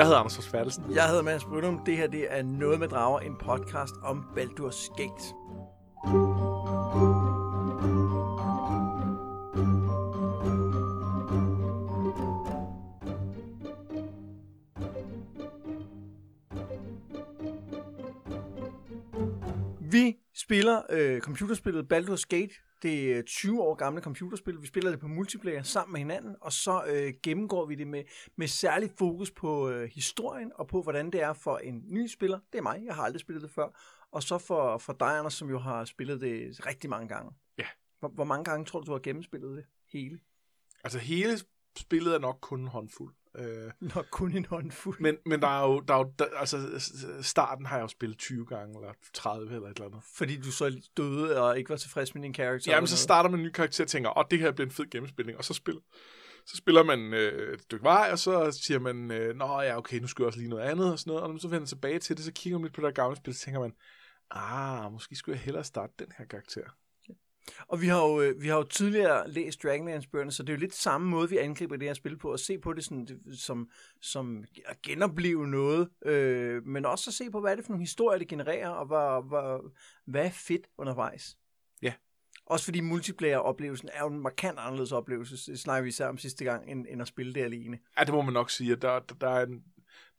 Jeg hedder Anders Forsfærdelsen. Jeg hedder Mads Brynum. Det her det er Noget med Drager, en podcast om Baldur's Gate. Vi spiller øh, computerspillet Baldur's Gate. Det er 20 år gamle computerspil. Vi spiller det på multiplayer sammen med hinanden, og så øh, gennemgår vi det med, med særlig fokus på øh, historien og på, hvordan det er for en ny spiller. Det er mig, jeg har aldrig spillet det før. Og så for, for dig, Anders, som jo har spillet det rigtig mange gange. Ja. Hvor, hvor mange gange tror du, du har gennemspillet det hele? Altså hele spillet er nok kun en håndfuld. Øh, Nok kun en håndfuld. men, men der er jo, der er jo der, altså starten har jeg jo spillet 20 gange, eller 30 eller et eller andet. Fordi du så døde og ikke var tilfreds med din karakter. Jamen, så starter man en ny karakter og tænker, åh, det her bliver en fed gennemspilning, og så spiller, så spiller man øh, et stykke vej, og så siger man, øh, nå ja, okay, nu skal jeg også lige noget andet, og sådan noget, og når man så vender tilbage til det, så kigger man lidt på det gamle spil, så tænker man, ah, måske skulle jeg hellere starte den her karakter. Og vi har jo, øh, vi har jo tidligere læst Dragonlance-bøgerne, så det er jo lidt samme måde, vi angriber det her spil på, at se på det, sådan, det som, som at genopleve noget, øh, men også at se på, hvad er det for nogle historier, det genererer, og hvad, hvad, hvad er fedt undervejs. Ja. Også fordi multiplayer-oplevelsen er jo en markant anderledes oplevelse, det snakker vi især om sidste gang, end, end at spille det alene. Ja, det må man nok sige, at der, der, der, er, en,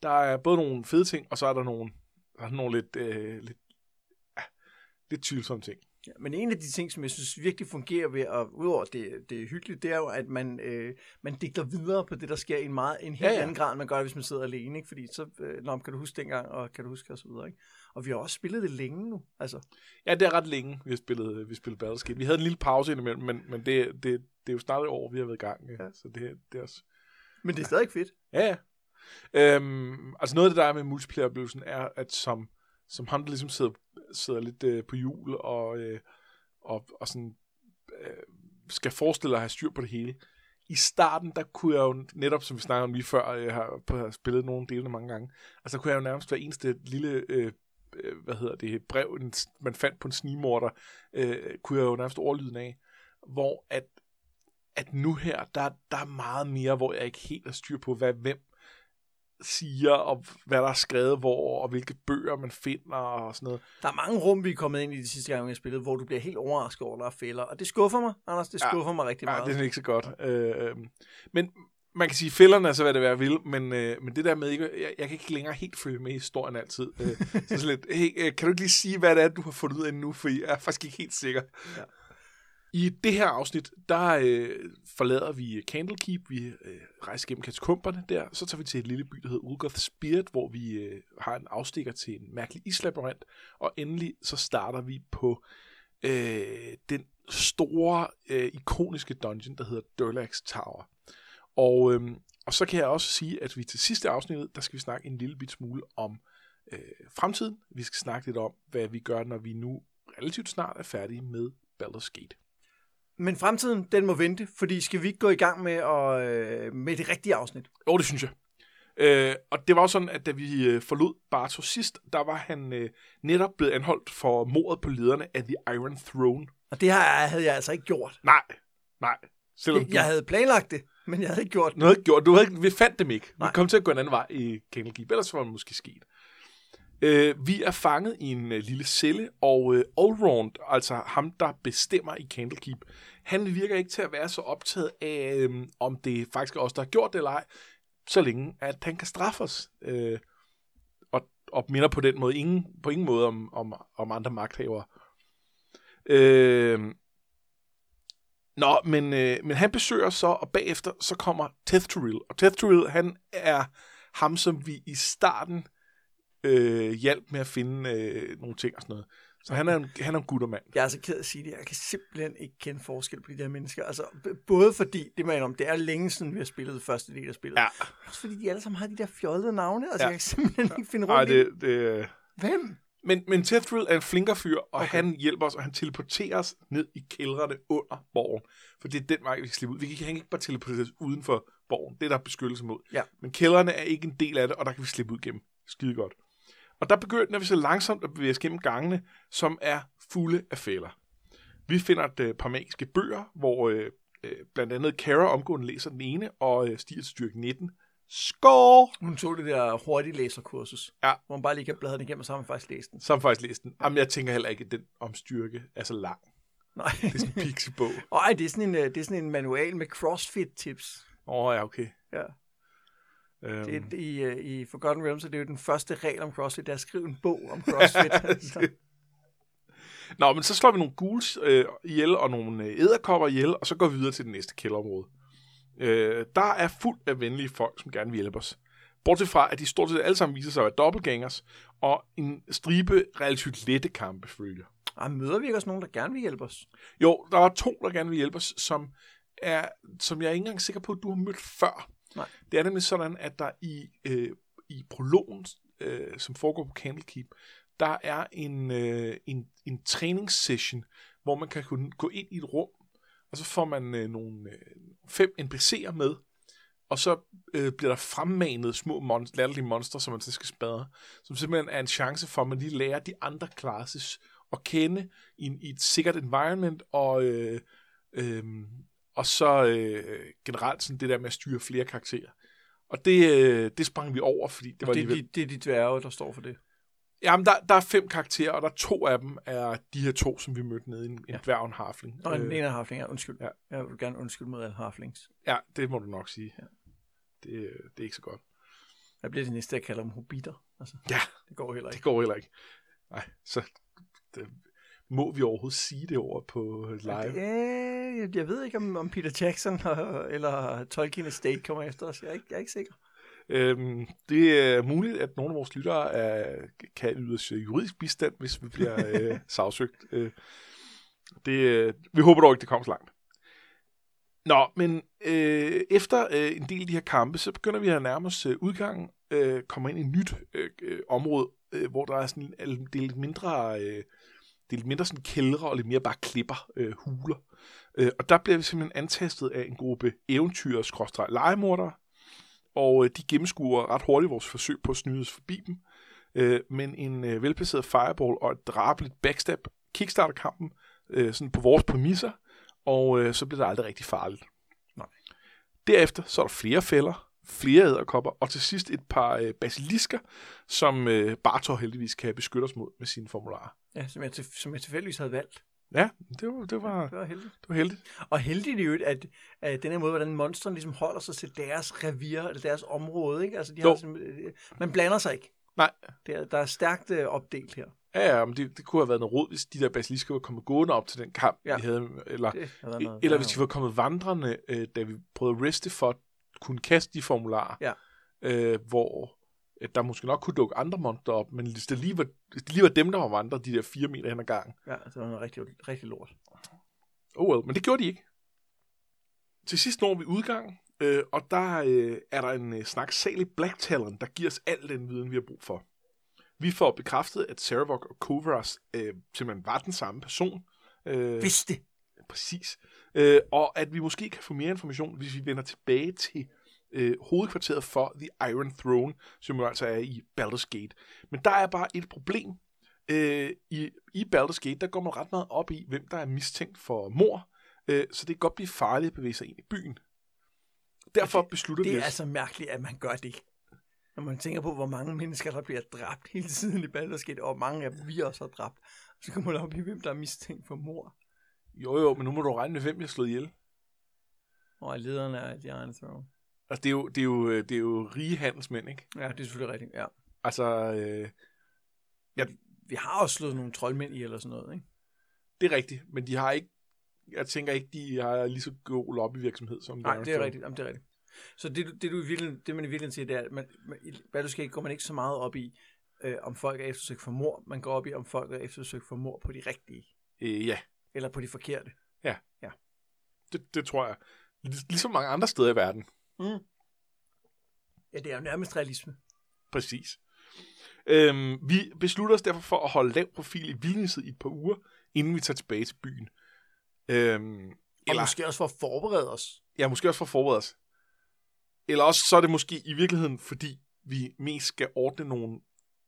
der er både nogle fede ting, og så er der nogle, der er nogle lidt, øh, lidt, ja, lidt tvivlsomme ting. Ja, men en af de ting, som jeg synes virkelig fungerer ved, at udover det, det er hyggeligt, det er jo, at man, øh, man digter videre på det, der sker i en, meget, en helt Ja, ja, anden grad, end man gør det, hvis man sidder alene. Ikke? Fordi så, øh, nå, kan du huske dengang, og kan du huske, og så videre. Ikke? Og vi har også spillet det længe nu. Altså, Ja, det er ret længe, vi har spillet, vi spillet Baldur's Gate. Vi havde en lille pause indimellem, men, men det, det, det er jo snart et år, vi har været i gang. Ja. Ja. Så det, det er også... men det er stadig fedt. Ja, ja. Øhm, altså noget af det, der er med multiplayer-oplevelsen, er, at som, som ham, der ligesom sidder, sidder lidt øh, på jul og, øh, og, og sådan, øh, skal forestille at have styr på det hele. I starten, der kunne jeg jo netop, som vi snakkede om lige før, øh, jeg har, på, har spillet nogle delene mange gange, altså kunne jeg jo nærmest hver eneste lille, øh, øh, hvad hedder det, brev, man fandt på en snimorter, øh, kunne jeg jo nærmest overlyden af, hvor at, at nu her, der, der er meget mere, hvor jeg ikke helt har styr på, hvad hvem siger, og hvad der er skrevet hvor, og hvilke bøger man finder, og sådan noget. Der er mange rum, vi er kommet ind i de sidste gange, har spillet, hvor du bliver helt overrasket over, der er fælder. Og det skuffer mig, Anders. Det Ja. skuffer mig rigtig Ja, meget. det er ikke så godt. Øh, men man kan sige, fælderne er så, hvad det være vil, men, øh, men det der med, ikke, jeg, jeg kan ikke længere helt følge med i historien altid. Øh, så sådan lidt, hey, øh, kan du ikke lige sige, hvad det er, du har fundet ud af nu, for jeg er faktisk ikke helt sikker. Ja. I det her afsnit, der øh, forlader vi Candlekeep, vi øh, rejser gennem katakomberne der, så tager vi til et lille by, der hedder Ulgoth Spirit, hvor vi øh, har en afstikker til en mærkelig islabyrint, og endelig så starter vi på øh, den store, øh, ikoniske dungeon, der hedder Durlax Tower. Og, øh, og så kan jeg også sige, at vi til sidste afsnit, der skal vi snakke en lille bit smule om øh, fremtiden. Vi skal snakke lidt om, hvad vi gør, når vi nu relativt snart er færdige med Baldur's Gate. Men fremtiden, den må vente, fordi skal vi ikke gå i gang med, at, øh, med det rigtige afsnit? Jo, det synes jeg. Øh, og det var jo sådan, at da vi øh, forlod Bartos sidst, der var han øh, netop blevet anholdt for mordet på lederne af The Iron Throne. Og det her havde jeg altså ikke gjort. Nej, nej. Selvom du Jeg havde planlagt det, men jeg havde ikke gjort det. Nu havde ikke gjort, du havde ikke, vi fandt dem ikke. Nej. Vi kom til at gå en anden vej i Candlekeep, ellers var det måske sket. Øh, vi er fanget i en øh, lille celle, og øh, Allround, altså ham, der bestemmer i Candlekeep, han virker ikke til at være så optaget af, øh, om det faktisk er os, der har gjort det eller ej, så længe at han kan straffe os. Øh, og, og minder på den måde ingen, på ingen måde om, om, om andre magthavere. Øh, Nå, men, øh, men han besøger så, og bagefter så kommer Tethtoril. Og Tethtoril, han er ham, som vi i starten øh, hjalp med at finde øh, nogle ting og sådan noget. Så han er en, han er en guttermand. Jeg er så ked af at sige det. Jeg kan simpelthen ikke kende forskel på de der mennesker. Altså, både fordi, det mener om, det er længe siden, vi har spillet det første del af spillet. Ja. Også fordi de alle sammen har de der fjollede navne. Altså, Ja. ja. jeg kan simpelthen ikke finde Ej, rundt i det, det, Hvem? men, men Tethtoril er en flinker fyr, og okay. Han hjælper os, og han teleporterer os ned i kældrene under borgen. For det er den vej, vi kan slippe ud. Vi kan, han ikke bare teleportere os uden for borgen. Det er der beskyttelse mod. Ja. Men kældrene er ikke en del af det, og der kan vi slippe ud gennem. Skide godt. Og der begynder vi så langsomt at bevæge os gennem gangene, som er fulde af fælder. Vi finder et øh, par magiske bøger, hvor øh, øh, blandt andet Kara omgående læser den ene og øh, stiger til styrke 19. Skår! Hun tog det der hurtige læserkursus. Ja. Hvor man bare lige kan bladre den igennem, og så har man faktisk læst den. Så har jeg faktisk læst den. Jamen, jeg tænker heller ikke, at den om styrke er så lang. Nej. Det er sådan en pixie-bog. Ej, det er sådan en, øh, det er sådan en manual med CrossFit-tips. Åh, oh, ja, okay. Ja. Øhm, Det er, i, øh, I Forgotten Realms er det jo den første regel om CrossFit, der er at skrive en bog om CrossFit. altså. Nå, men så slår vi nogle ghouls øh, ihjel og nogle øh, æderkopper ihjel, og så går vi videre til det næste kælderområde. Øh, der er fuldt af venlige folk, som gerne vil hjælpe os. Bortset fra, at de stort set alle sammen viser sig at være dobbeltgangers, og en stribe relativt lette kampe følger. Ej, møder vi ikke også nogen, der gerne vil hjælpe os? Jo, der er to, der gerne vil hjælpe os, som, er, som jeg er ikke engang sikker på, at du har mødt før. Nej. Det er nemlig sådan, at der i, øh, i prologen, øh, som foregår på Candlekeep, der er en, øh, en, en træningssession, hvor man kan kunne gå ind i et rum, og så får man øh, nogle øh, fem NPC'er med, og så øh, bliver der fremmanet små mon- latterlige monstre, som man så skal spadre, som simpelthen er en chance for, at man lige lærer de andre classes at kende i, i et sikkert environment, og, øh, øh, og så øh, generelt sådan det der med at styre flere karakterer. Og det, øh, det sprang vi over, fordi det Det, var det, alligevel... det, det er de dværge, der står for det. Jamen, der, der er fem karakterer, og der er to af dem er de her to, som vi mødte nede i en, en Ja. dværg og en harfling. Og en, Øh, en af harflinger, undskyld. Ja. Jeg vil gerne undskylde mod alle harflings. ja, det må du nok sige. Ja. Det, det er ikke så godt. Hvad bliver det næste, jeg kalder dem hobitter? Altså, Ja, det går heller det ikke. går heller ikke. Nej, så det, må vi overhovedet sige det over på live? Øh, jeg, jeg ved ikke, om, om Peter Jackson og, eller Tolkien Estate kommer efter os. Jeg er ikke, jeg er ikke sikker. Øhm, det er muligt, at nogle af vores lyttere er, kan yde os juridisk bistand, hvis vi bliver øh, sagsøgt. Øh, det, øh, vi håber dog ikke, det kommer så langt. Nå, men øh, efter øh, en del af de her kampe, så begynder vi at nærme os øh, udgangen, øh, kommer ind i et nyt øh, øh, område, øh, hvor der er sådan en, det er lidt mindre, øh, det er lidt mindre sådan kældre og lidt mere bare klipper, øh, huler. Øh, og der bliver vi simpelthen antastet af en gruppe eventyrs legemordere, og øh, de gennemskuer ret hurtigt vores forsøg på at snyde os forbi dem. Øh, men en øh, velplaceret fireball og et drabeligt backstab kickstarter kampen øh, sådan på vores præmisser, og øh, så bliver det aldrig rigtig farligt. Nej. Derefter så er der flere fælder, flere æderkopper, og til sidst et par øh, basilisker, som øh, Bartor heldigvis kan beskytte os mod med sine formularer. Ja, som jeg, til, som jeg tilfældigvis havde valgt. Ja, det var, det var, Det var heldigt. det var heldigt. Og heldigt i øvrigt, at, at den her måde, hvordan monstrene ligesom holder sig til deres revir, eller deres område, ikke? Altså, de Jo. har simpelthen- øh, man blander sig ikke. Nej. Det er, der er stærkt øh, opdelt her. Ja, ja, men det, det kunne have været noget råd, hvis de der basilisker var kommet gående op til den kamp, Ja. vi havde, eller Det noget, Eller hvis de var kommet vandrende, øh, da vi prøvede at reste for at kunne kaste de formularer, Ja. øh, hvor øh, der måske nok kunne dukke andre monster op, men hvis det lige var, hvis det lige var dem, der var vandret de der fire meter hen ad gangen. Ja, det var noget rigtig, rigtig lort. Oh well, men det gjorde de ikke. Til sidst når vi udgang, øh, og der øh, er der en øh, snak salig Black Talon, der giver os al den viden, vi har brug for. Vi får bekræftet, at Saravok og Kovras øh, simpelthen var den samme person. Øh, Vidste. Præcis. Øh, og at vi måske kan få mere information, hvis vi vender tilbage til øh, hovedkvarteret for The Iron Throne, som jo altså er i Baldur's Gate. Men der er bare et problem. Øh, i, I Baldur's Gate, der går man ret meget op i, hvem der er mistænkt for mor, øh, så det kan godt blive farligt at bevæge sig ind i byen. Derfor beslutter Det vi er os... altså mærkeligt, at man gør det. Når man tænker på, hvor mange mennesker, der bliver dræbt hele tiden i Baldur's Gate, og hvor mange af dem vi også har dræbt, så kommer man op i, hvem der er mistænkt for mor. Jo, jo, men nu må du regne med, hvem jeg har slået ihjel. Og lederne er The Iron Throne. Altså, det er jo, det er jo, øh, det er jo rige handelsmænd, ikke? Ja, det er selvfølgelig rigtigt, ja. Altså, øh, Vi har også slået nogle troldmænd i eller sådan noget, ikke? Det er rigtigt, men de har ikke, jeg tænker ikke, de har lige så god lobbyvirksomhed som Nej, det er rigtigt. Jamen, det er rigtigt. Så det, du- det, du i virkeligheden, det man i virkeligheden siger, det er, at man, man, i Baldur's Gate går man ikke så meget op i, øh, om folk er eftersøgt for mor. Man går op i, om folk er eftersøgt for mor på de rigtige, Øh, ja, eller på de forkerte. det, det tror jeg. Lig- Ligesom mange andre steder i verden. Mm. Ja, det er jo nærmest realisme. Præcis. Øhm, vi beslutter os derfor for at holde lav profil i vildnisset i et par uger, inden vi tager tilbage til byen. Øhm, Og eller, måske også for at forberede os. ja, måske også for at forberede os. Eller også så er det måske i virkeligheden, fordi vi mest skal ordne nogle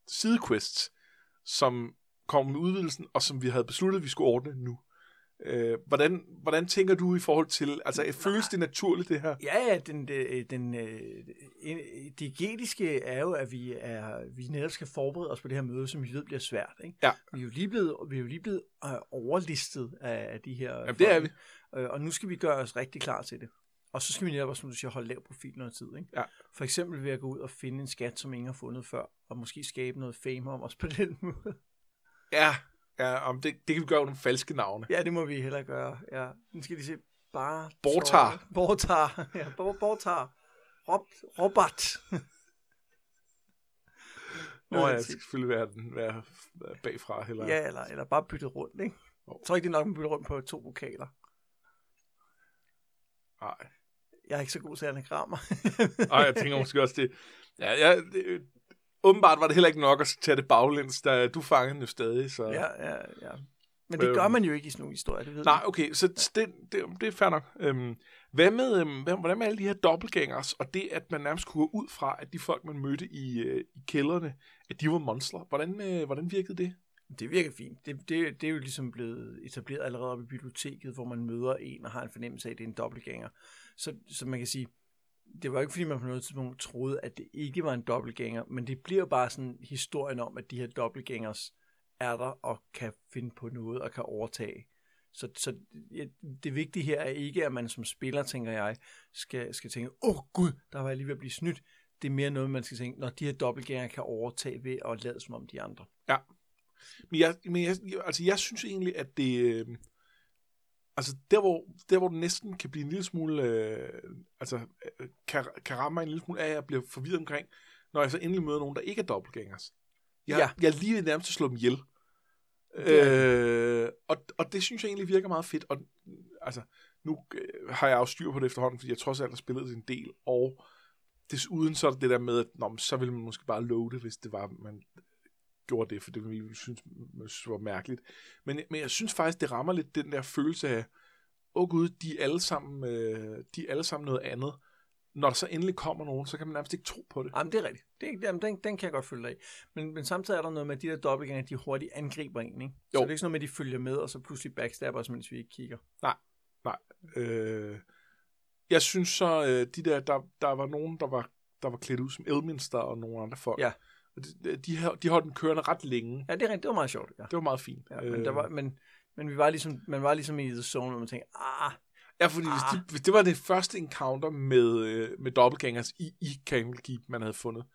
sidequests, som kommer med udvidelsen, og som vi havde besluttet, at vi skulle ordne nu. Øh, hvordan, hvordan tænker du i forhold til, altså føles det naturligt det her? Ja, ja, den, den, den, øh, det getiske er jo, at vi, er, vi netop skal forberede os på det her møde, som vi ved bliver svært. Ikke? Ja. Vi er jo lige blevet, vi er jo lige blevet øh, overlistet af, af de her Jamen, det er vi. Øh, og nu skal vi gøre os rigtig klar til det. Og så skal vi netop, som du siger, holde lav profil noget tid. Ikke? Ja. For eksempel ved at gå ud og finde en skat, som ingen har fundet før, og måske skabe noget fame om os på den måde. Ja, ja om det, det kan vi gøre nogle falske navne. Ja, det må vi heller gøre. Ja. Nu skal de se. Bare... Bortar. Bortar. Ja, Bortar. Rob, Robert. Nå ja, det skal selvfølgelig være, den, være bagfra. Heller. Ja, eller, eller bare byttet rundt, ikke? Jeg tror ikke, det er nok, at bytte rundt på to vokaler. Nej. Jeg er ikke så god til anagrammer. Nej, jeg tænker måske også det. Ja, ja, det, åbenbart var det heller ikke nok at tage det baglæns, da du fangede den jo stadig. Så. Ja, ja, ja. Men det gør man jo ikke i sådan nogle historier, det ved Nej, okay, så det, det, det er fair nok. Øhm, hvad med, øhm, hvordan med alle de her dobbeltgængers, og det, at man nærmest kunne gå ud fra, at de folk, man mødte i, øh, i kældrene, at de var monstre. Hvordan, øh, hvordan virkede det? Det virker fint. Det, det, det er jo ligesom blevet etableret allerede oppe i biblioteket, hvor man møder en og har en fornemmelse af, at det er en dobbeltgænger. Så, så man kan sige, det var ikke fordi, man på noget tidspunkt troede, at det ikke var en dobbeltgænger, men det bliver bare sådan historien om, at de her dobbeltgængers er der og kan finde på noget og kan overtage. Så, så ja, det vigtige her er ikke, at man som spiller, tænker jeg, skal, skal tænke, åh oh, gud, der var jeg lige ved at blive snydt. Det er mere noget, man skal tænke, når de her dobbeltgængere kan overtage ved at lade som om de andre. Ja. Men jeg, men jeg, altså jeg synes egentlig, at det... Øh, Altså der hvor, der, hvor det næsten kan blive en lille smule... Øh, altså øh, kan, kan ramme mig en lille smule af, at jeg bliver forvirret omkring, når jeg så endelig møder nogen, der ikke er dobbeltgængers. Jeg, ja. jeg er lige nærmest at slå dem ihjel. Øh, og, og det synes jeg egentlig virker meget fedt. Og altså, nu øh, har jeg jo styr på det efterhånden, fordi jeg trods alt har spillet en del, og desuden så er det det der med, at nå, så ville man måske bare loade, hvis det var, man gjorde det, for det ville vi synes, synes var mærkeligt. Men, men jeg synes faktisk, det rammer lidt den der følelse af, åh oh gud, de er alle sammen, øh, de er alle sammen noget andet når der så endelig kommer nogen, så kan man nærmest ikke tro på det. Jamen, det er rigtigt. Det er, jamen, den, den kan jeg godt følge af. Men, men samtidig er der noget med, at de der dobbeltgænger, de hurtigt angriber en, ikke? Jo. Så det er ikke sådan noget med, at de følger med, og så pludselig backstabber os, mens vi ikke kigger. Nej, nej. Øh, jeg synes så, øh, de der, der, der var nogen, der var, der var klædt ud som Elminster og nogle andre folk. Ja. De, de, de holdt den kørende ret længe. Ja, det, er rent, det var meget sjovt. Ja. Det var meget fint. Ja, men, der var, men, men vi var ligesom, man var ligesom i the zone, hvor man tænkte, ah, Ja, fordi ah. hvis, de, hvis det var det første encounter med, øh, med dobbeltgangers i, i Camel Keep, man havde fundet,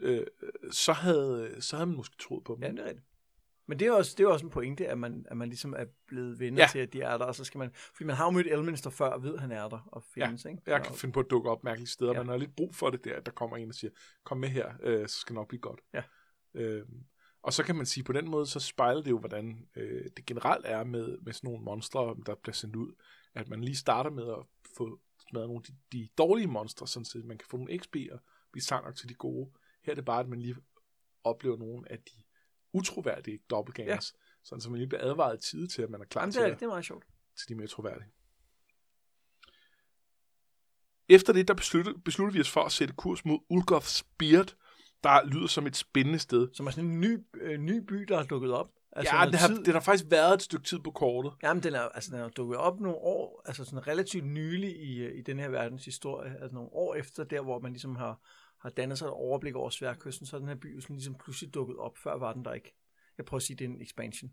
øh, så, havde, så havde man måske troet på dem. Ja, det er rigtigt. Men det er også, det er også en pointe, at man, at man ligesom er blevet venner ja. til, at de er der, og så skal man, fordi man har jo mødt Elminster før, og ved, at han er der og findes, ja. ikke? jeg kan finde på at dukke op mærkelige steder, ja. man har lidt brug for det der, at der kommer en og siger, kom med her, øh, så skal det nok blive godt. Ja. Øh, og så kan man sige, på den måde, så spejler det jo, hvordan øh, det generelt er med, med sådan nogle monstre, der bliver sendt ud at man lige starter med at få smadret nogle af de, de dårlige monstre, sådan så man kan få nogle XP og blive til de gode. Her er det bare, at man lige oplever nogle af de utroværdige dobbeltgangers, ja. sådan så man lige bliver advaret tid til, at man er klar Jamen, til, det er, det er meget sjovt. til de mere troværdige. Efter det, der besluttede, besluttede vi os for at sætte kurs mod Ulgoth's Beard, der lyder som et spændende sted. Som er sådan en ny, øh, ny by, der er dukket op. Altså ja, det har, det har faktisk været et stykke tid på kortet. Jamen, den er, altså, den er dukket op nogle år, altså sådan relativt nylig i, i den her verdens historie, altså nogle år efter der, hvor man ligesom har, har dannet sig et overblik over sværkysten, så er den her by sådan ligesom pludselig dukket op. Før var den der ikke. Jeg prøver at sige, det er en expansion.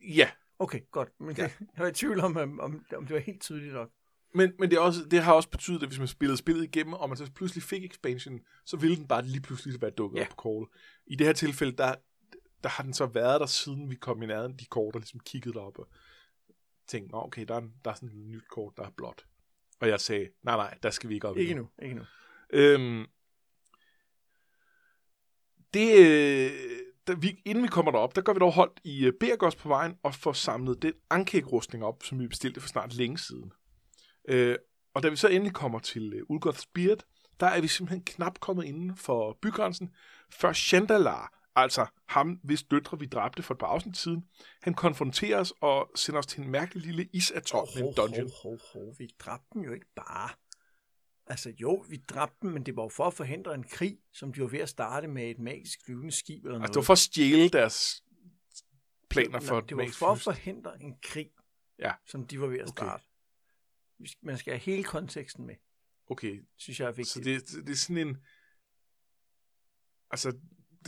Ja. Okay, godt. Men ja. jeg var i tvivl om, om, om det var helt tydeligt nok. Men, men det, er også, det har også betydet, at hvis man spillede spillet igennem, og man så pludselig fik expansion, så ville den bare lige pludselig være dukket ja. op på kortet. I det her tilfælde, der, der har den så været der, siden vi kom i nærheden de kort, der ligesom kiggede derop og tænkte, okay, der er, der er sådan et nyt kort, der er blåt. Og jeg sagde, nej, nej, der skal vi ikke op Ikke nu, ikke nu. Øhm, det, øh, da vi, inden vi kommer derop, der går vi dog holdt i uh, Bergos på vejen og får samlet den ankæk-rustning op, som vi bestilte for snart længe siden. Øh, og da vi så endelig kommer til uh, Ulgoth's Beard, der er vi simpelthen knap kommet inden for bygrænsen, før Chandalar, altså ham, hvis døtre vi dræbte for et par afsnit siden, han konfronterer os og sender os til en mærkelig lille isatol oh, en dungeon. Ho, ho, ho. Vi dræbte dem jo ikke bare. Altså jo, vi dræbte dem, men det var jo for at forhindre en krig, som de var ved at starte med et magisk flyvende skib eller noget. Altså det var for at stjæle deres planer for Nej, det var for at forhindre en krig. Ja. som de var ved at Okay. starte. Skal- Man skal have hele konteksten med, Okay, synes jeg er vigtigt. så det, det er sådan en... Altså, det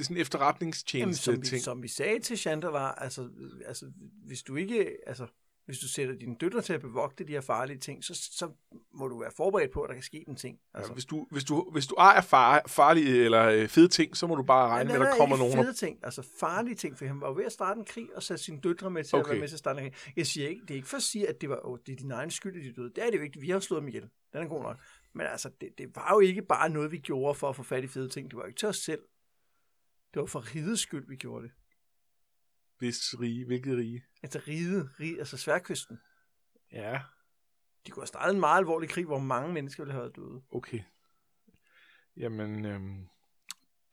er sådan en Jamen, efterretningstjeneste som, vi, ting. som vi sagde til Chandler, altså, altså, hvis du ikke, altså, hvis du sætter dine døtre til at bevogte de her farlige ting, så, så må du være forberedt på, at der kan ske en ting. Altså, Altså, hvis, du, hvis, du, hvis du ejer far, farlige eller øh, fede ting, så må du bare regne med, at der kommer nogen. fede ting, altså farlige ting, for han var ved at starte en krig og sætte sine døtre med til okay. at være med til at starte en krig. Jeg siger ikke, det er ikke for at sige, at det var oh, det er din egen skyld, at de døde. Det er det jo ikke. Vi har slået dem ihjel. Den er god nok. Men altså, det, det var jo ikke bare noget, vi gjorde for at få fat i fede ting. Det var jo ikke til os selv. Det var for rigets skyld, vi gjorde det. Hvis rige, hvilket rige. Altså riget, rige, altså sværkysten. Ja, De kunne have startet en meget alvorlig krig, hvor mange mennesker ville have været døde. okay. Jamen, øhm,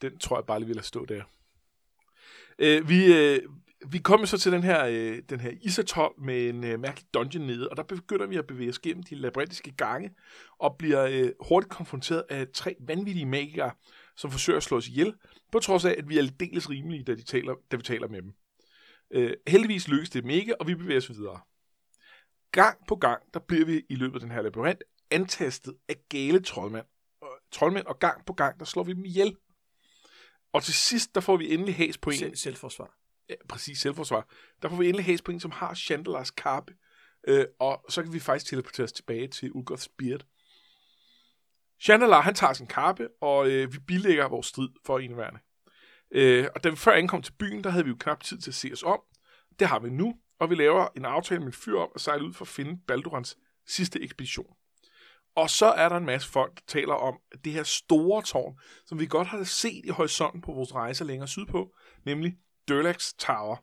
den tror jeg bare lige vil lade stå der. Øh, vi, øh, vi kommer så til den her, øh, den her isatol med en øh, mærkelig dungeon nede, og der begynder vi at bevæge os gennem de labyrintiske gange, og bliver øh, hurtigt konfronteret af tre vanvittige magikere, som forsøger at slå os ihjel, på trods af, at vi er aldeles rimelige, da, de taler, da vi taler med dem. Øh, heldigvis lykkes det dem ikke, og vi bevæger os videre. Gang på gang, der bliver vi i løbet af den her labyrint antastet af gale troldmænd. Og, troldmænd, og gang på gang, der slår vi dem ihjel. Og til sidst, der får vi endelig hæs på en, Selv, selvforsvar. ja, præcis selvforsvar, der får vi endelig hæs på en, som har Chandelars kappe, øh, og så kan vi faktisk teleportere os tilbage til Ulgoths Beard. Chandelar, han tager sin kappe, og øh, vi bilægger vores strid for enværende. Øh, og da vi før ankom til byen, der havde vi jo knap tid til at se os om. Det har vi nu, og vi laver en aftale med en fyr om at sejle ud for at finde Baldurans sidste ekspedition. Og så er der en masse folk, der taler om det her store tårn, som vi godt har set i horisonten på vores rejse længere sydpå, nemlig Durlax Tower.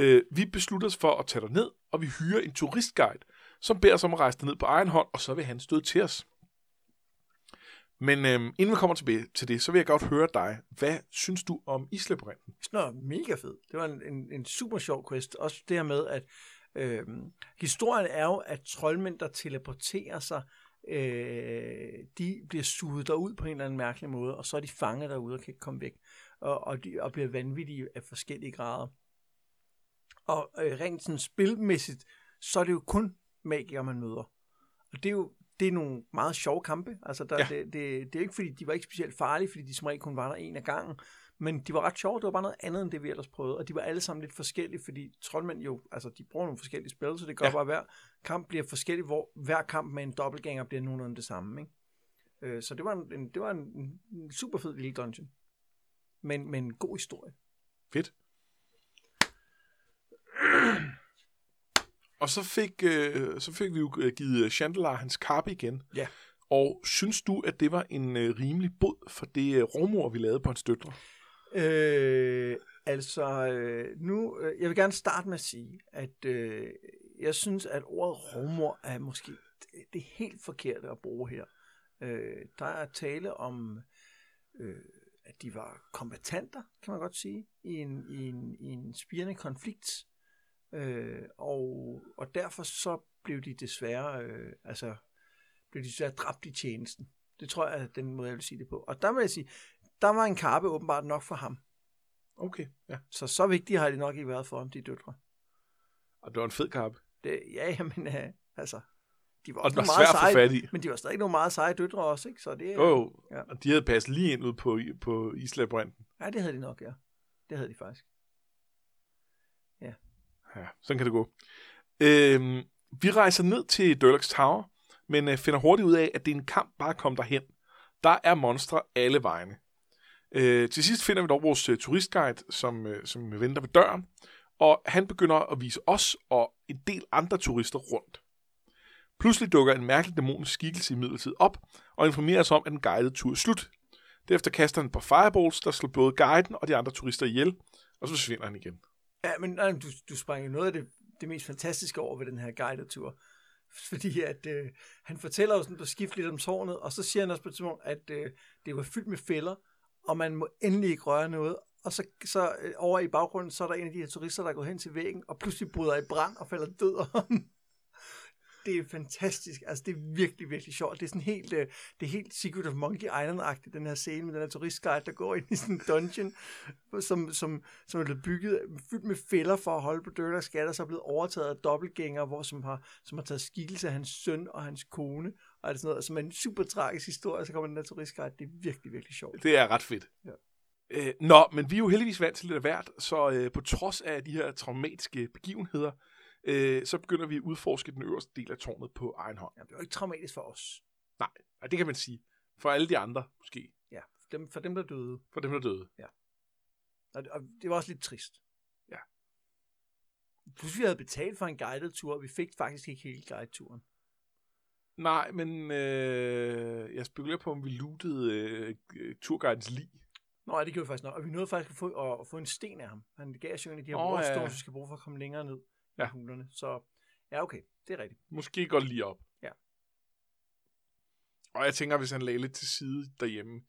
Øh, vi beslutter os for at tage ned, og vi hyrer en turistguide, som beder os om at rejse ned på egen hånd, og så vil han støde til os. Men øhm, inden vi kommer tilbage til det, så vil jeg godt høre dig. Hvad synes du om Islabyrinten? Den er mega fed. Det var en, en, en super sjov quest. Også det her med, at øh, historien er jo, at troldmænd, der teleporterer sig, øh, de bliver suget derud på en eller anden mærkelig måde, og så er de fanget derude og kan ikke komme væk, og, og, de, og bliver vanvittige af forskellige grader. Og øh, rent sådan spilmæssigt, så er det jo kun magikere, man møder. Og det er jo det er nogle meget sjove kampe. Altså, der, Ja. det, det, det er ikke, fordi de var ikke specielt farlige, fordi de som regel kun var der en af gangen. Men de var ret sjove. Det var bare noget andet, end det vi ellers prøvede. Og de var alle sammen lidt forskellige, fordi troldmænd jo, altså de bruger nogle forskellige spil, så det gør Ja. bare, at hver kamp bliver forskellig, hvor hver kamp med en dobbeltgænger bliver nogenlunde det samme. Ikke? Øh, så det var, en, en, det var en, en super fed lille dungeon. Men, men en god historie. Fedt. Og så fik, øh, så fik vi jo øh, givet Chandelar hans kappe igen. Ja. Og synes du, at det var en øh, rimelig bod for det øh, rumor, vi lavede på hans døtre? Øh, altså, øh, nu, øh, jeg vil gerne starte med at sige, at øh, jeg synes, at ordet rumor er måske det, det helt forkerte at bruge her. Øh, der er tale om, øh, at de var kompetenter, kan man godt sige, i en, i en, i en spirende konflikt. Øh, og, og derfor så blev de desværre, øh, altså, blev de desværre dræbt i tjenesten. Det tror jeg er den måde, jeg vil sige det på. Og der vil jeg sige, der var en karpe åbenbart nok for ham. Okay, ja. Så så vigtigt har det nok ikke været for ham, de døtre. Og det var en fed kappe. Det, ja, jamen, øh, altså, de var Og den var nogle svær meget at få seje, fat i. men de var stadig nogle meget seje døtre også, ikke? Så det, Jo, jo. Ja. Og de havde passet lige ind ud på, på Islabyrinten. ja, det havde de nok, ja. Det havde de faktisk. Ja, sådan kan det gå. Øhm, vi rejser ned til Durlax Tower, men øh, finder hurtigt ud af, at det er en kamp bare at komme derhen. Der er monstre alle vegne. Øh, til sidst finder vi dog vores øh, turistguide, som, øh, som venter ved døren, og han begynder at vise os og en del andre turister rundt. Pludselig dukker en mærkelig dæmonisk skikkelse i midlertid op, og informerer os om, at den guidede tur er slut. Derefter kaster han et par fireballs, der slår både guiden og de andre turister ihjel, og så forsvinder han igen. Ja, men nej, du, du sprang jo noget af det, det mest fantastiske over ved den her guidetur. Fordi at øh, han fortæller jo sådan på skift lidt om tårnet, og så siger han også på et tidspunkt, at øh, det var fyldt med fælder, og man må endelig ikke røre noget. Og så, så øh, over i baggrunden, så er der en af de her turister, der går hen til væggen, og pludselig bryder i brand og falder død om det, det er fantastisk. Altså, det er virkelig, virkelig sjovt. Det er sådan helt, øh, det er helt Secret of Monkey Island-agtigt, den her scene med den her turistguide, der går ind i sådan en dungeon, som, som, som er blevet bygget, fyldt med fælder for at holde på skat, og så er blevet overtaget af dobbeltgængere, hvor, som, har, som har taget skikkelse af hans søn og hans kone, og alt sådan noget, som er en super tragisk historie, så kommer den der turistguide. Det er virkelig, virkelig sjovt. Det er ret fedt. Ja. Øh, nå, men vi er jo heldigvis vant til lidt af hvert, så øh, på trods af de her traumatiske begivenheder, øh, så begynder vi at udforske den øverste del af tårnet på egen hånd. Ja, det er jo ikke traumatisk for os. Nej, det kan man sige. For alle de andre, måske. Ja, for dem, for dem der døde. For dem, der døde. Og, og det var også lidt trist. Ja. Plus vi havde betalt for en guided tur, og vi fik faktisk ikke hele guideturen. Nej, men øh, jeg spekulerer på, om vi lootede øh, turguidens lig. Nå, ja, det gjorde vi faktisk nok. Og vi nåede faktisk at få, at, at få en sten af ham. Han gav os jo en af de her oh, ja, ja. ja. vi skal bruge for at komme længere ned Ja. hulerne. Så ja, okay, det er rigtigt. Måske går lige op. Ja. Og jeg tænker, hvis han lagde lidt til side derhjemme,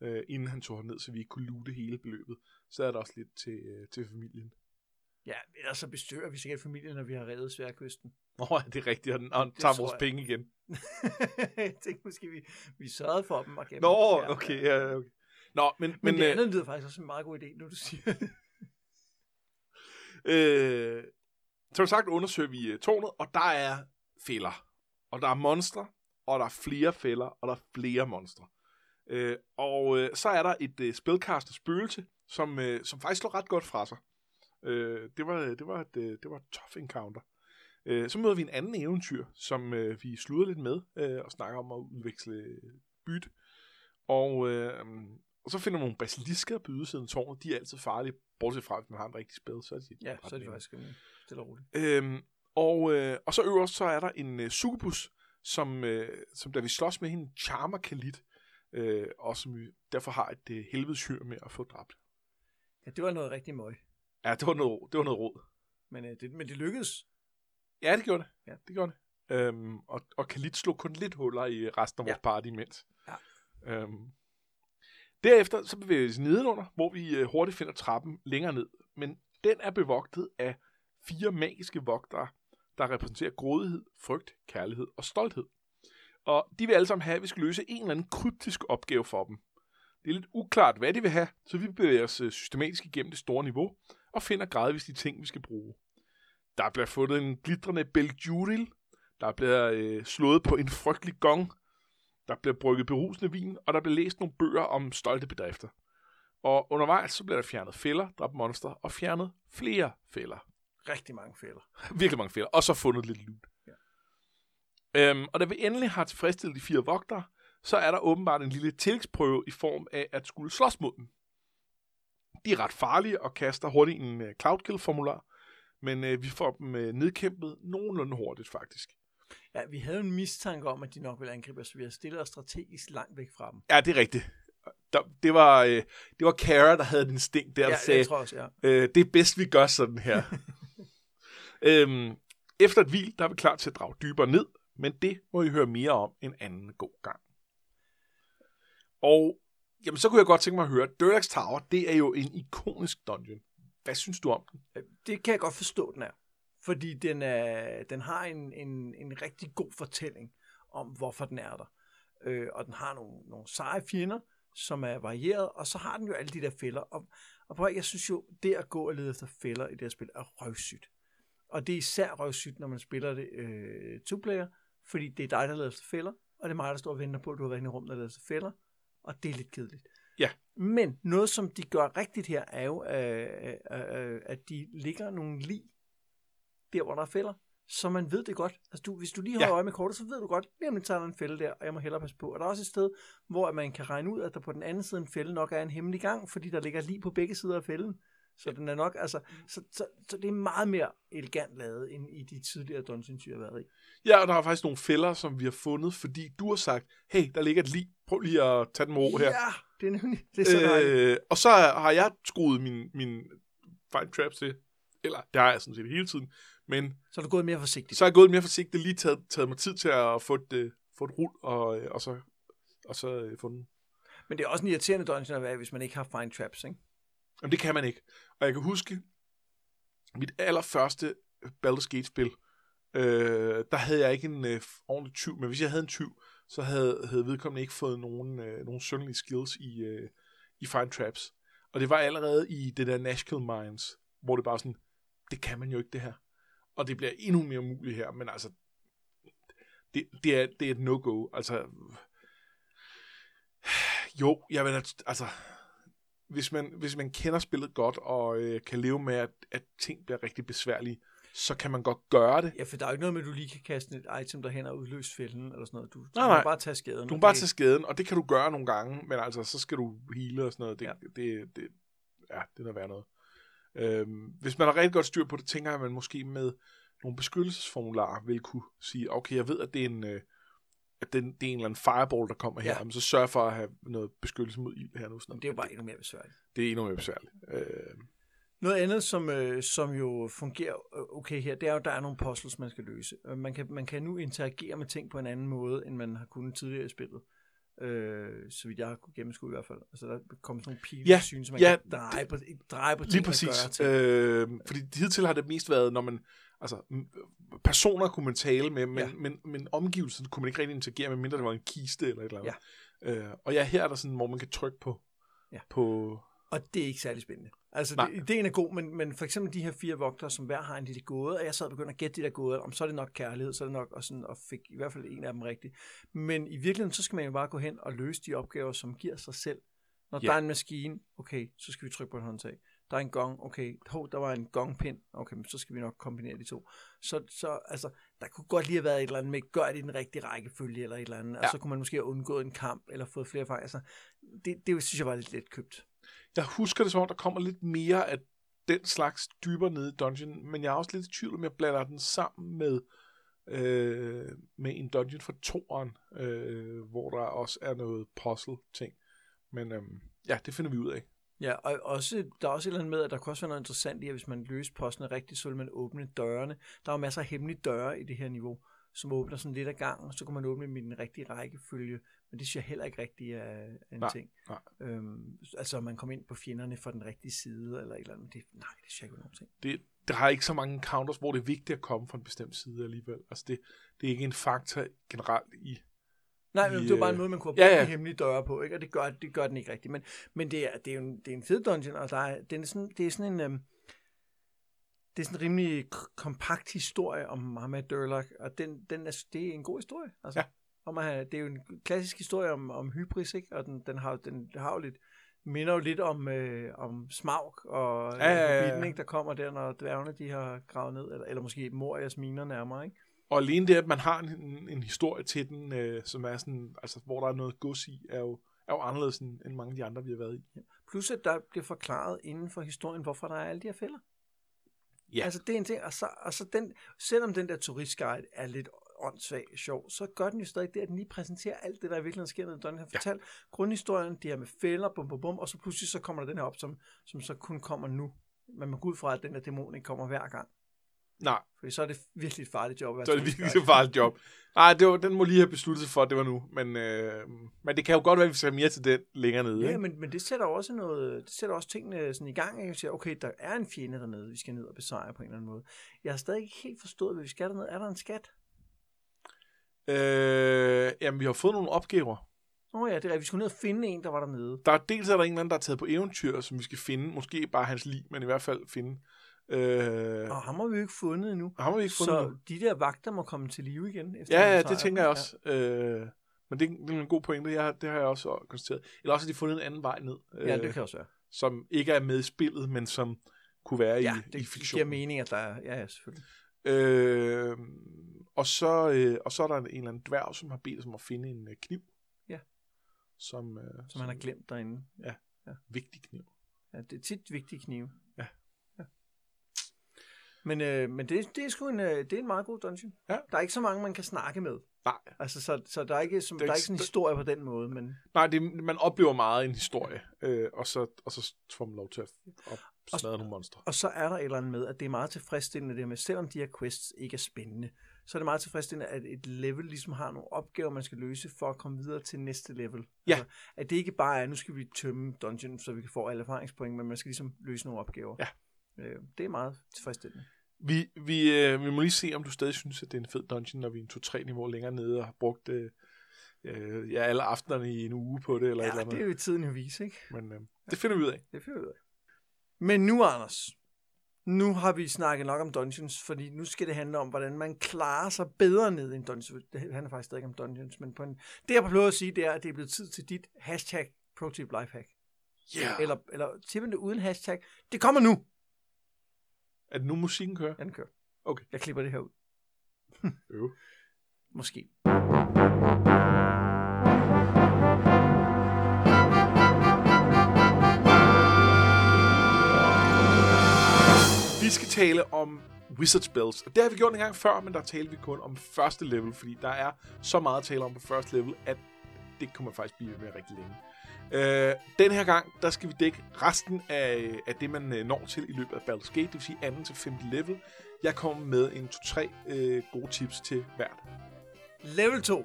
øh, inden han tog ned, så vi ikke kunne loote hele beløbet, så er der også lidt til, øh, til familien. Ja, ellers så bestører vi sikkert familien, når vi har reddet Sværkysten. Nå, ja, det er rigtigt, og han, og tager vores jeg. penge igen. jeg tænkte måske, vi, vi sørgede for dem. Og. Nå, Ja, okay, ja. okay. Nå, men, Men, men, det øh, andet lyder faktisk også en meget god idé, nu du siger øh, som sagt undersøger vi øh, tårnet, og der er fælder. Og der er monstre, og der er flere fælder, og der er flere monstre. Øh, og øh, så er der et øh, spelcaster spøgelse, som, øh, som faktisk slår ret godt fra sig. Øh, det, var, det, var et, øh, det var et tough encounter. Øh, så møder vi en anden eventyr, som øh, vi slutter lidt med, øh, og snakker om at udveksle bytte. Og, øh, og så finder man nogle basilisker på ydersiden af tårnet. De er altid farlige, bortset fra, hvis man har en rigtig spil, så er de Ja, så er det nemme. faktisk stille og roligt. Øhm, og, øh, og så øverst, så er der en øh, succubus, som, øh, som da vi slås med hende, charmer Kalit, øh, og som vi derfor har et øh, helvedes hyr med at få dræbt. Ja, det var noget rigtig møg. Ja, det var noget, det var noget råd. Men, øh, det, men det lykkedes. Ja, det gjorde det. Ja. Det gjorde det. Øhm, og, og Kalit slog kun lidt huller i resten af vores Ja. party imens. Ja. Øhm, derefter så bevæger vi os nedenunder, hvor vi øh, hurtigt finder trappen længere ned. Men den er bevogtet af fire magiske vogtere, der repræsenterer grådighed, frygt, kærlighed og stolthed. Og de vil alle sammen have, at vi skal løse en eller anden kryptisk opgave for dem. Det er lidt uklart, hvad de vil have, så vi bevæger os øh, systematisk igennem det store niveau, og finder gradvist de ting, vi skal bruge. Der bliver fundet en glitrende Beljuril, der bliver øh, slået på en frygtelig gong, der bliver brygget berusende vin, og der bliver læst nogle bøger om stolte bedrifter. Og undervejs så bliver der fjernet fælder, dræbt monster, og fjernet flere fælder. Rigtig mange fælder. Virkelig mange fælder. Og så fundet lidt loot. Ja. Øhm, og da vi endelig har tilfredsstillet de fire vogtere, så er der åbenbart en lille tillægsprøve i form af at skulle slås mod dem. De er ret farlige og kaster hurtigt en uh, cloudkill-formular, men uh, vi får dem uh, nedkæmpet nogenlunde hurtigt faktisk. Ja, vi havde en mistanke om, at de nok ville angribe os, så vi har stillet os strategisk langt væk fra dem. Ja, det er rigtigt. Der, det, var, øh, det var Kara, der havde den sting der, ja, sagde, jeg tror også, ja. øh, det er bedst, vi gør sådan her. øhm, efter et hvil, der er vi klar til at drage dybere ned, men det må I høre mere om en anden god gang. Og jamen, så kunne jeg godt tænke mig at høre, Durlax Tower, det er jo en ikonisk dungeon. Hvad synes du om den? Øh, det kan jeg godt forstå, den er. Fordi den, er, den har en, en, en rigtig god fortælling om, hvorfor den er der. Øh, og den har nogle, nogle seje fjender, som er varieret, og så har den jo alle de der fælder. Og, og prøv, jeg synes jo, det at gå og lede efter fælder i det her spil er røvsygt. Og det er især røvsygt, når man spiller det øh, two-player, fordi det er dig, der efter fælder, og det er mig, der står og venter på, at du har været inde i rummet, der efter fælder, og det er lidt kedeligt. Ja. Men noget, som de gør rigtigt her, er jo, øh, øh, øh, at de ligger nogle lig der, hvor der er fælder, så man ved det godt. Altså, du, hvis du lige holder Ja. øje med kortet, så ved du godt, lige om tager der en fælde der, og jeg må hellere passe på. Og der er også et sted, hvor man kan regne ud, at der på den anden side af en fælde nok er en hemmelig gang, fordi der ligger lige på begge sider af fælden. Så den er nok, altså, så, så, så det er meget mere elegant lavet, end i de tidligere dungeons, vi har været i. Ja, og der er faktisk nogle fælder, som vi har fundet, fordi du har sagt, hey, der ligger et lig, prøv lige at tage den ro her. Ja, det er nemlig, det er så. Øh, og så har jeg skruet min, min find traps til. Eller, det har jeg sådan set hele tiden. Men Så er du gået mere forsigtigt. så er jeg gået mere forsigtigt, lige taget, taget mig tid til at få et, øh, få et rul, og, øh, og så, og så øh, få den. Men det er også en irriterende dungeon at være, hvis man ikke har find traps, ikke? Jamen, det kan man ikke. Og jeg kan huske, mit allerførste Baldur's Gate-spil, Øh, der havde jeg ikke en øh, ordentlig tyv, men hvis jeg havde en tyv, så havde, havde vedkommende ikke fået nogen, øh, nogen sønderlige skills i, øh, i Find Traps. Og det var allerede i det der Nashville Mines, hvor det bare sådan, det kan man jo ikke det her. Og det bliver endnu mere muligt her, men altså, det, det, er, det er et no-go. Altså, jo, jeg vil altså, hvis man, hvis man kender spillet godt, og øh, kan leve med, at, at ting bliver rigtig besværlige, så kan man godt gøre det. Ja, for der er jo ikke noget med, at du lige kan kaste et item derhen og udløse fælden, eller sådan noget. Du, du Nej, må nej. bare tage skaden. Du kan bare tage skaden, og det kan du gøre nogle gange, men altså, så skal du hele og sådan noget. Det, ja. det, det, ja, det er noget værd noget. Øhm, hvis man har rigtig godt styr på det, tænker jeg, at man måske med nogle beskyttelsesformularer vil kunne sige, okay, jeg ved, at det er en, øh, at det, det er en eller anden fireball, der kommer her, Ja. ja. så sørg for at have noget beskyttelse mod ild her nu. Sådan Men det er jo bare endnu mere besværligt. det er endnu mere besværligt. Øh, Noget andet, som, øh, som jo fungerer øh, okay her, det er jo, at der er nogle puzzles, man skal løse. Øh, Man kan, man kan nu interagere med ting på en anden måde, end man har kunnet tidligere i spillet. Øh, så vidt jeg har kunnet gennemskue i hvert fald. Altså der kommer sådan nogle pile Ja, syne, så man ja, kan dreje på, dreje på ting Lige præcis. Øh, fordi hidtil har det mest været, når man... Altså, personer kunne man tale med, men, ja. men, men omgivelsen kunne man ikke rigtig interagere med, mindre det var en kiste eller et eller andet. Ja. Øh, og ja, her er der sådan, hvor man kan trykke på... Ja. på Og det er ikke særlig spændende. Altså, Nej. det, ideen er god, men, men for eksempel de her fire vogtere, som hver har en lille gåde, og jeg sad og begyndte at gætte de der gåder, om så er det nok kærlighed, så er det nok, og, sådan, og fik i hvert fald en af dem rigtig. Men i virkeligheden, så skal man jo bare gå hen og løse de opgaver, som giver sig selv. Når Ja. der er en maskine, okay, så skal vi trykke på et håndtag. Der er en gong, okay, hov, der var en gongpind, okay, men så skal vi nok kombinere de to. Så, så altså, der kunne godt lige have været et eller andet med, gør det i den rigtige rækkefølge, eller et eller andet, ja. og så kunne man måske have undgået en kamp, eller fået flere fejl. Altså, det, det synes jeg var lidt let købt. Jeg husker det som om, der kommer lidt mere af den slags dybere nede i dungeon, men jeg er også lidt i tvivl om, jeg blander den sammen med, øh, med en dungeon fra toren, øh, hvor der også er noget puzzle-ting. Men øh, ja, det finder vi ud af. Ja, og også, der er også et eller andet med, at der kan også være noget interessant i, at hvis man løser postene rigtigt, så vil man åbne dørene. Der er jo masser af hemmelige døre i det her niveau, som åbner sådan lidt ad gangen, og så kan man åbne dem i den rigtige rækkefølge, men det synes jeg heller ikke rigtig er en Nej, ting. nej. Øhm, altså, om man kommer ind på fjenderne fra den rigtige side, eller et eller andet. Det, nej, det synes jeg ikke er nogen ting. det, der har ikke så mange encounters, hvor det er vigtigt at komme fra en bestemt side alligevel. Altså det, det er ikke en faktor generelt i... Nej, I, men det var bare en øh, måde, man kunne ja, brugt ja. de hemmelige døre på, ikke? og det gør, det gør den ikke rigtigt. Men, men det, er, det, er en, det er en fed dungeon, og der er, den er sådan, det er sådan en... Øhm, det er sådan en rimelig kompakt historie om Mohammed Durlock, og den, den er, det er en god historie. Altså, Ja. Om at have, det er jo en klassisk historie om, om hybris, ikke? og den, den, har, den har jo lidt, minder jo lidt om, øh, om Smaug og Ja, ja, ja, ja. Hobbiten, ikke? der kommer der, når dværgene de har gravet ned, eller, eller måske Morias miner nærmere. Ikke? Og alene det, at man har en, en, en historie til den, øh, som er sådan, altså, hvor der er noget gods i, er jo, er jo anderledes end, end mange af de andre, vi har været i. Plus at der bliver forklaret inden for historien, hvorfor der er alle de her fælder. Ja. Altså det er en ting, og så, og så den, selvom den der turistguide er lidt åndssvag sjov, så gør den jo stadig det, at den lige præsenterer alt det, der i virkeligheden sker, når Donnie har Ja. fortalt grundhistorien, det her med fælder, bum, bum, bum, og så pludselig så kommer der den her op, som, som så kun kommer nu. Men man går ud fra, at den der dæmon ikke kommer hver gang. Nej, Fordi så er det virkelig et farligt job så er det virkelig et farligt job. Nej, det var, den må lige have besluttet sig for, at det var nu. Men, øh, men det kan jo godt være, at vi skal have mere til den længere nede. Ja, ikke? men, men det sætter også noget, det sætter også tingene sådan i gang, og siger, okay, der er en fjende dernede, vi skal ned og besejre på en eller anden måde. Jeg har stadig ikke helt forstået, hvad vi skal dernede. Er der en skat? Øh, jamen, vi har fået nogle opgaver. Åh oh, ja, det er rigtigt. Vi skulle ned og finde en, der var dernede. Der er dels er der en eller anden, der er taget på eventyr, som vi skal finde. Måske bare hans liv, men i hvert fald finde. Øh, Og ham har vi jo ikke fundet endnu. ham har vi ikke fundet Så endnu. de der vagter må komme til live igen. Efter Ja, ja, det tænker jeg også. Øh, men det, det er en god pointe, jeg, det har jeg også konstateret. Eller også har de fundet en anden vej ned, øh, Ja, ja det kan også være. som ikke er med i spillet, men som kunne være Ja, i, det i giver fiktionen. mening, at der er... Ja, ja, selvfølgelig. Øh, og, så, øh, og så er der en, en eller anden dværg, som har bedt om at finde en øh, kniv. Ja. Som, øh, Som han har glemt derinde. vigtig kniv. Ja, det er tit vigtige knive. Ja. ja. Men, øh, men det, det, er sgu en, øh, det er en meget god dungeon. Ja. Der er ikke så mange, man kan snakke med. Nej, Altså, så, så der er ikke, som, Det er der er ikke- sådan en historie på den måde, men... nej det, man oplever meget en historie, øh, og, så, og så får man lov til at, at smadre nogle monstre. Og så er der et eller andet med, at det er meget tilfredsstillende det med, selvom de her quests ikke er spændende, så er det meget tilfredsstillende, at et level ligesom har nogle opgaver, man skal løse for at komme videre til næste level. Ja. Altså, at det ikke bare er, nu skal vi tømme dungeon, så vi kan få alle erfaringspoint, men man skal ligesom løse nogle opgaver. Ja. Øh, det er meget tilfredsstillende. Vi, vi, øh, vi må lige se, om du stadig synes, at det er en fed dungeon, når vi er en 2-3 niveau længere nede og har brugt øh, øh, ja, alle aftenerne i en uge på det, eller et Ja, eller andet. det er jo tiden jo vise, ikke? Men øh, det finder vi ud af. Det finder vi ud af. Men nu, Anders, nu har vi snakket nok om dungeons, fordi nu skal det handle om, hvordan man klarer sig bedre ned i en dungeon. Det handler faktisk ikke om dungeons, men på en... det jeg prøver at sige, det er, at det er blevet tid til dit hashtag ProTip Lifehack. Yeah. Eller, eller det uden hashtag. Det kommer nu. Er det nu musikken kører? Ja, den kører. Okay. Jeg klipper det her ud. Øv. Måske. Vi skal tale om wizard spells. Og det har vi gjort en gang før, men der talte vi kun om første level, fordi der er så meget at tale om på første level, at det kommer faktisk blive med rigtig længe. Øh, den her gang, der skal vi dække resten af, af det, man øh, når til i løbet af Baldur's Gate, det vil sige 2. til 5. level. Jeg kommer med en 2-3 øh, gode tips til hvert. Level 2.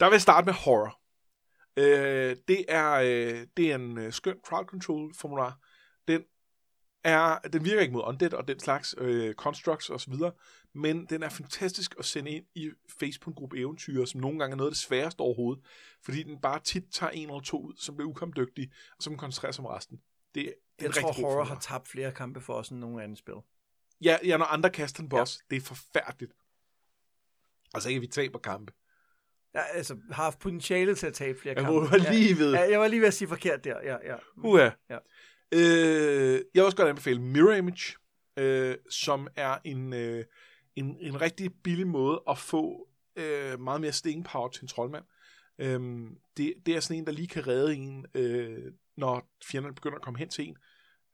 Der vil jeg starte med horror. Øh, det, er, øh, det er en øh, skøn crowd control formular. Den, er, den virker ikke mod undead og den slags øh, constructs osv., men den er fantastisk at sende ind i face på en gruppe eventyr, som nogle gange er noget af det sværeste overhovedet, fordi den bare tit tager en eller to ud, som bliver ukampdygtige, og som koncentrerer sig om resten. Det, det er Jeg tror, horror har tabt flere kampe for os end nogen anden spil. Ja, ja, når andre kaster en boss, Ja. det er forfærdeligt. Altså ikke, at vi taber kampe. Ja, altså, har haft potentiale til at tabe flere Jeg kampe. var lige ved. Ja, jeg var lige ved at sige forkert der. Ja, ja. Uha. Ja. Øh, jeg vil også godt anbefale Mirror Image, øh, som er en, øh, en, en rigtig billig måde at få øh, meget mere sting power til en troldmand. Øh, det, det er sådan en, der lige kan redde en, øh, når fjenderne begynder at komme hen til en.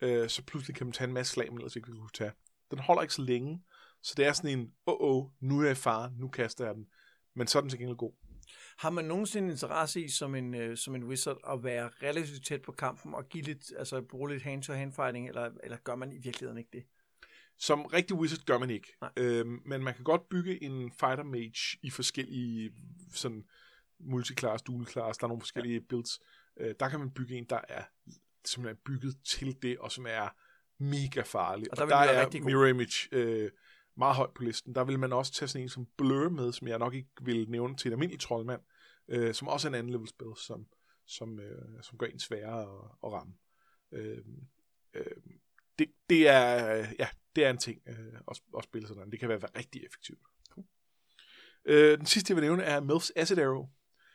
Øh, så pludselig kan man tage en masse slag, man ellers ikke kunne tage. Den holder ikke så længe, så det er sådan en, åh, oh, oh, nu er jeg i fare, nu kaster jeg den. Men så er den til gengæld god. Har man nogensinde interesse i, som en, øh, som en wizard, at være relativt tæt på kampen og give lidt, altså bruge lidt hand-to-hand fighting, eller, eller gør man i virkeligheden ikke det? Som rigtig wizard gør man ikke. Nej. Øhm, men man kan godt bygge en fighter mage i forskellige sådan multiclass, dual class, der er nogle forskellige ja. builds. Øh, der kan man bygge en, der er som er bygget til det, og som er mega farlig. Og der Og der, er god. Mirror Image øh, meget højt på listen. Der vil man også tage sådan en som Blur med, som jeg nok ikke vil nævne til en almindelig troldmand, øh, som også er en anden level spil, som, som, øh, som gør en sværere at, at ramme. Øh, øh, det, det er øh, ja, det er en ting øh, at, at spille sådan. Det kan være, være rigtig effektivt. Øh, den sidste, jeg vil nævne, er Mills Acid Arrow.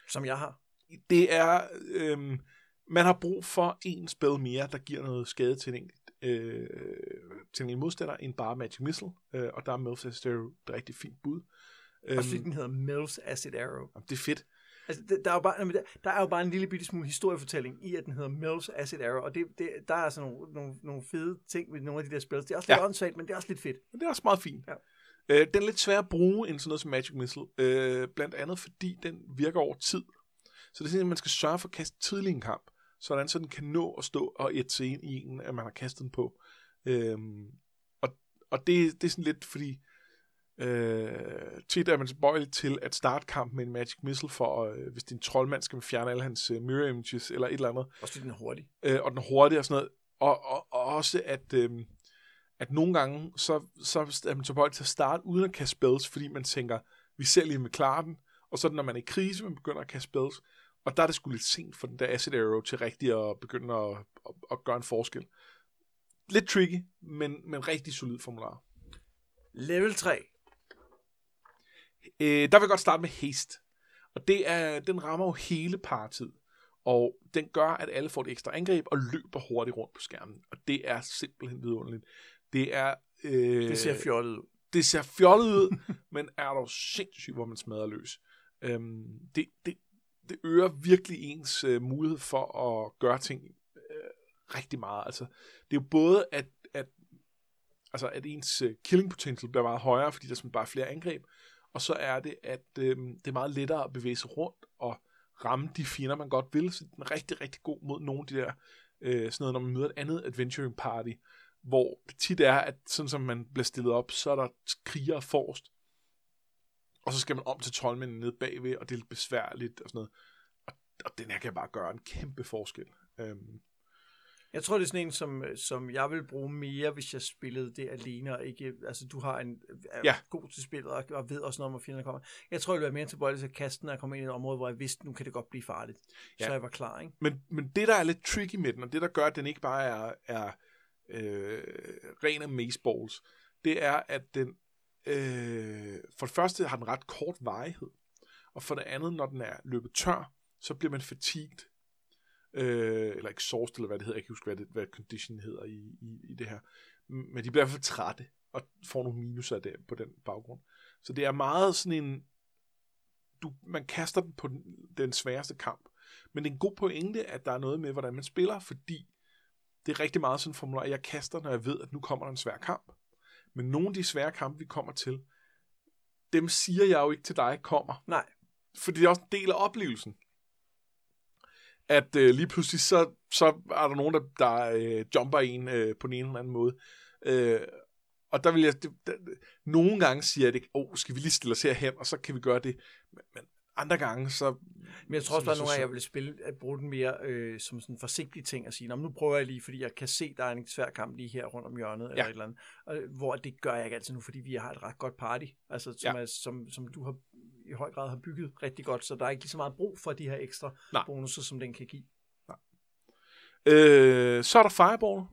Som jeg har. Det er, øh, man har brug for en spil mere, der giver noget skade til en enkelt, øh, til en modstander, end bare Magic Missile. Øh, og der er Mills Acid Arrow et rigtig fint bud. Også fordi Øhm, den hedder Mills Acid Arrow. det er fedt. Altså, det- der er, jo bare, jamen, der, der er jo bare en lille bitte smule historiefortælling i, at den hedder Mills Acid Arrow, og det, det, der er sådan nogle, nogle, nogle fede ting ved nogle af de der spil. Det er også lidt Ja. åndssvagt, men det er også lidt fedt. Men det er også meget fint. Ja. Øh, den er lidt svær at bruge end sådan noget som Magic Missile. Øh, blandt andet fordi den virker over tid. Så det er sådan, at man skal sørge for at kaste tidlig en kamp. Sådan så den kan nå at stå og sig ind i en, at man har kastet den på. Øhm, og og det, det er sådan lidt fordi, øh, tit er man tilbøjelig til at starte kampen med en Magic Missile, for øh, hvis en troldmand, skal man fjerne alle hans øh, mirror images eller et eller andet Også den er hurtig. øh, og den er hurtig og sådan noget. Og, og, og også, at, øh, at nogle gange, så, så er man tilbøjelig til at starte uden at kaste spells, fordi man tænker, vi ser lige med klare den, og så når man er i krise, man begynder at kaste spells, og der er det sgu lidt sent for den der Acid Arrow til rigtig at begynde at, at, at gøre en forskel. Lidt tricky, men, men rigtig solid formular. Level 3. Øh, der vil jeg godt starte med haste. Og det er, den rammer jo hele partid. Og den gør, at alle får et ekstra angreb og løber hurtigt rundt på skærmen. Og det er simpelthen vidunderligt. Det er... Øh, Det ser fjollet ud. det ser fjollet ud, men er dog sindssygt, hvor man smadrer løs. Øhm, det, det, det øger virkelig ens øh, mulighed for at gøre ting øh, rigtig meget. Altså, det er jo både, at, at, altså, at ens øh, killing potential bliver meget højere, fordi der er bare flere angreb, og så er det, at øh, det er meget lettere at bevæge sig rundt og ramme de fjender, man godt vil. Så den er rigtig, rigtig god mod nogle af de der, øh, sådan noget, når man møder et andet adventuring party, hvor det tit er, at sådan som man bliver stillet op, så er der kriger forrest, og så skal man om til troldmændene nede bagved, og det er lidt besværligt og sådan noget. Og, og den her kan bare gøre en kæmpe forskel. Øhm, Jeg tror, det er sådan en, som, som jeg vil bruge mere, hvis jeg spillede det alene, og ikke, altså du har en er Ja. god til spillet, og, og ved også noget om, hvor fjenderne kommer. Jeg tror, jeg ville være mere tilbøjelig til at kaste den, og komme ind i et område, hvor jeg vidste, nu kan det godt blive farligt. Ja. Så jeg var klar, ikke? Men, men det, der er lidt tricky med den, og det, der gør, at den ikke bare er, er øh, ren amazeballs, det er, at den øh, for det første har den ret kort varighed, og for det andet, når den er løbet tør, så bliver man fatigued, øh, eller exhaust, eller hvad det hedder, jeg kan ikke huske, hvad, det, hvad condition hedder i, i, i det her, men de bliver i hvert fald trætte, og får nogle minuser der, på den baggrund. Så det er meget sådan en, du, man kaster den på den, den sværeste kamp, men det er en god pointe, at der er noget med, hvordan man spiller, fordi det er rigtig meget sådan en formular, jeg kaster, når jeg ved, at nu kommer der en svær kamp. Men nogle af de svære kampe, vi kommer til, dem siger jeg jo ikke til dig kommer. Nej. Fordi det er også en del af oplevelsen. At øh, lige pludselig, så, så er der nogen, der, der øh, jumper en øh, på den ene eller anden måde. Øh, og der vil jeg, det, der, nogle gange siger jeg det, åh, oh, skal vi lige stille os herhen, og så kan vi gøre det. Men, men andre gange, så... Men jeg tror også så- nogle så- jeg ville spille, at bruge den mere øh, som sådan en forsigtig ting at sige, "Nå, men nu prøver jeg lige, fordi jeg kan se, der er en svær kamp lige her rundt om hjørnet, eller Ja. et eller andet. Og, hvor det gør jeg ikke altid nu, fordi vi har et ret godt party, altså, som, Ja. er, som, som du har i høj grad har bygget rigtig godt, så der er ikke lige så meget brug for de her ekstra Nej. bonusser, som den kan give. Øh, så er der Fireball.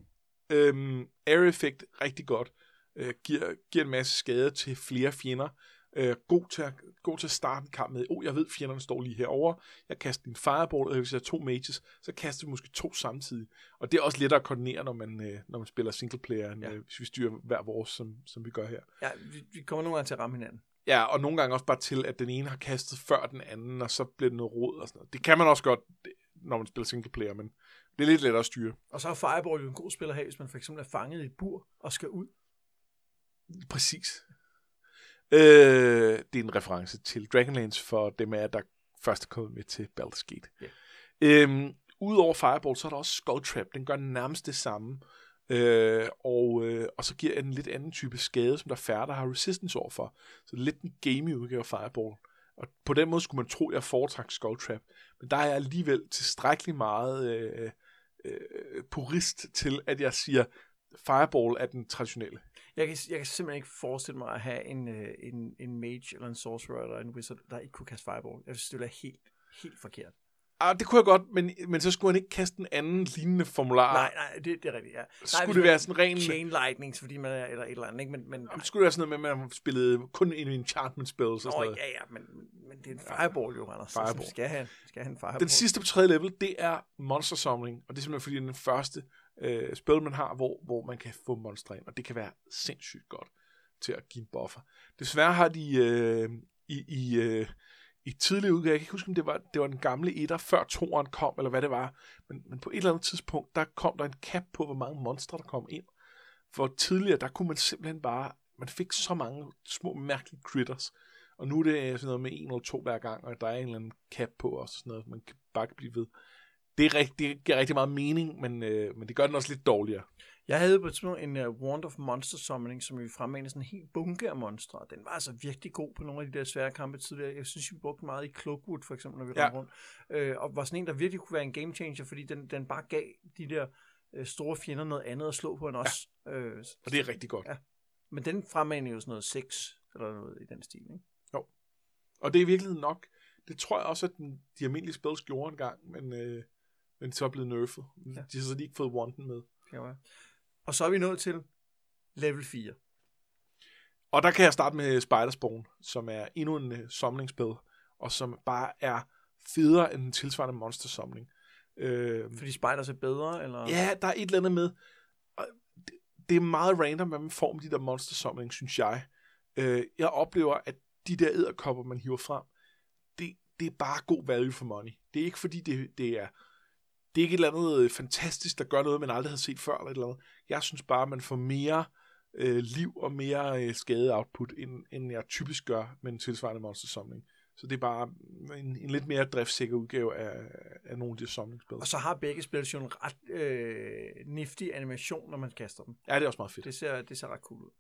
Øhm, Air Effect, rigtig godt. Øh, giver, giver en masse skade til flere fjender. Øh, god, til at, god til at starte en kamp med, oh, jeg ved, fjenderne står lige herovre. Jeg kaster en Fireball, og hvis jeg har to mages, så kaster vi måske to samtidig. Og det er også lettere at koordinere, når man, øh, når man spiller single player, end Ja. øh, hvis vi styrer hver vores, som, som vi gør her. Ja, vi, vi kommer nogle gange til at ramme hinanden. Ja, og nogle gange også bare til, at den ene har kastet før den anden, og så bliver det noget råd og sådan noget. Det kan man også godt, når man spiller single player, men det er lidt lettere at styre. Og så er Fireball jo en god spiller have, hvis man for eksempel er fanget i et bur og skal ud. Præcis. Øh, det er en reference til Dragonlance for dem af der først er kommet med til Baldur's Gate. Ja. Øhm, Udover Fireball, så er der også Skull Trap. Den gør nærmest det samme. Øh, og, øh, og så giver den en lidt anden type skade, som der er færre, der har resistance overfor. Så det er lidt en gamey udgave af Fireball. Og på den måde skulle man tro, at jeg foretrækker Skull Trap. Men der er jeg alligevel tilstrækkeligt meget øh, øh, purist til, at jeg siger, Fireball er den traditionelle. Jeg kan, jeg kan simpelthen ikke forestille mig at have en, øh, en, en mage, eller en sorcerer, eller en wizard, der ikke kunne kaste fireball. Jeg synes, det ville være helt, helt forkert. Ah, det kunne jeg godt, men, men så skulle han ikke kaste en anden lignende formular. Nej, nej, det, det er rigtigt, ja. Så skulle det være sådan ren... Chain lightning, fordi man er, eller et eller andet, ikke? Men, men, Jamen, så skulle det være sådan noget med, at man spillede kun en enchantment spells og sådan Nå, noget. ja, ja, men, men det er en fireball jo, Anders. Fireball. Fireball. Skal have, skal have en fireball. Den sidste på tredje level, det er monster summoning, og det er simpelthen fordi, den første øh, spil, man har, hvor, hvor man kan få monstre ind, og det kan være sindssygt godt til at give en buffer. Desværre har de øh, i, i, øh, i tidligere udgave, jeg kan ikke huske, om det var, det var den gamle etter, før toeren kom, eller hvad det var, men, men på et eller andet tidspunkt, der kom der en cap på, hvor mange monstre, der kom ind. For tidligere, der kunne man simpelthen bare, man fik så mange små mærkelige critters, og nu er det sådan noget med en eller to hver gang, og der er en eller anden cap på og sådan noget, man kan bare blive ved. Det, er rigtig, det giver rigtig meget mening, men, øh, men det gør den også lidt dårligere. Jeg havde på et tidspunkt en uh, Wand of Monster Summoning, som vi fremmanede sådan en helt bunke af monstre. Den var altså virkelig god på nogle af de der svære kampe tidligere. Jeg synes, vi brugte den meget i Cloakwood, for eksempel, når vi Ja. rundt. Øh, og var sådan en, der virkelig kunne være en game changer, fordi den, den bare gav de der øh, store fjender noget andet at slå på end os. Ja. Øh, Og det er rigtig godt. Ja. Men den fremmanede jo sådan noget 6, eller noget i den stil, ikke? Og det er i virkeligheden nok. Det tror jeg også, at den, de almindelige spils gjorde engang, men, øh, men så er blevet nerfed. Ja. Ja. De har så de ikke fået wanten med. Kan være. Og så er vi nået til level 4. Og der kan jeg starte med Spiderspawn, som er endnu en øh, samlingsspil, og som bare er federe end den tilsvarende monster samling. Øh, Fordi spiders er bedre, eller? Ja, der er et eller andet med. og det- Det er meget random, hvad man får med de der monster samling, synes jeg. Øh, jeg oplever, at de der æderkopper, man hiver frem, det, det er bare god value for money. Det er ikke fordi, det, det er det er ikke et eller andet øh, fantastisk, der gør noget, man aldrig har set før, eller et eller andet. Jeg synes bare, at man får mere øh, liv og mere øh, skade-output, end, end jeg typisk gør med en tilsvarende monster samling. Så det er bare en, en lidt mere driftsikker udgave af, af nogle af de samlingsspil. Og så har begge spil jo en ret øh, nifty animation, når man kaster dem. Ja, det er også meget fedt. Det ser, det ser ret cool ud.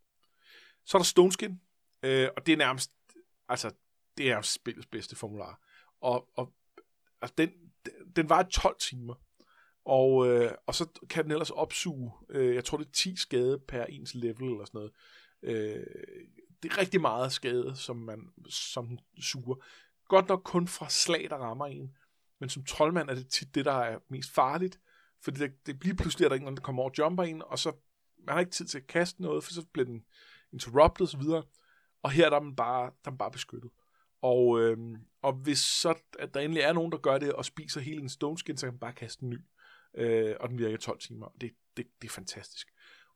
Så er der Stone Skin, øh, og det er nærmest, altså, det er spillets bedste formular. Og, og altså, den, den var 12 timer, og, øh, og så kan den ellers opsuge, øh, jeg tror det er 10 skade per ens level eller sådan noget. Øh, det er rigtig meget skade, som man som den suger. Godt nok kun fra slag, der rammer en, men som troldmand er det tit det, der er mest farligt, fordi det, det bliver pludselig, at der er ingen, der kommer over og jumper en, og så man har ikke tid til at kaste noget, for så bliver den interrupted og så videre. Og her der er man bare, der er man bare beskyttet. Og, øh, og hvis så at der endelig er nogen, der gør det og spiser hele en stone skin, så kan man bare kaste en ny. Øh, og den virker i 12 timer. Det, det, det er fantastisk.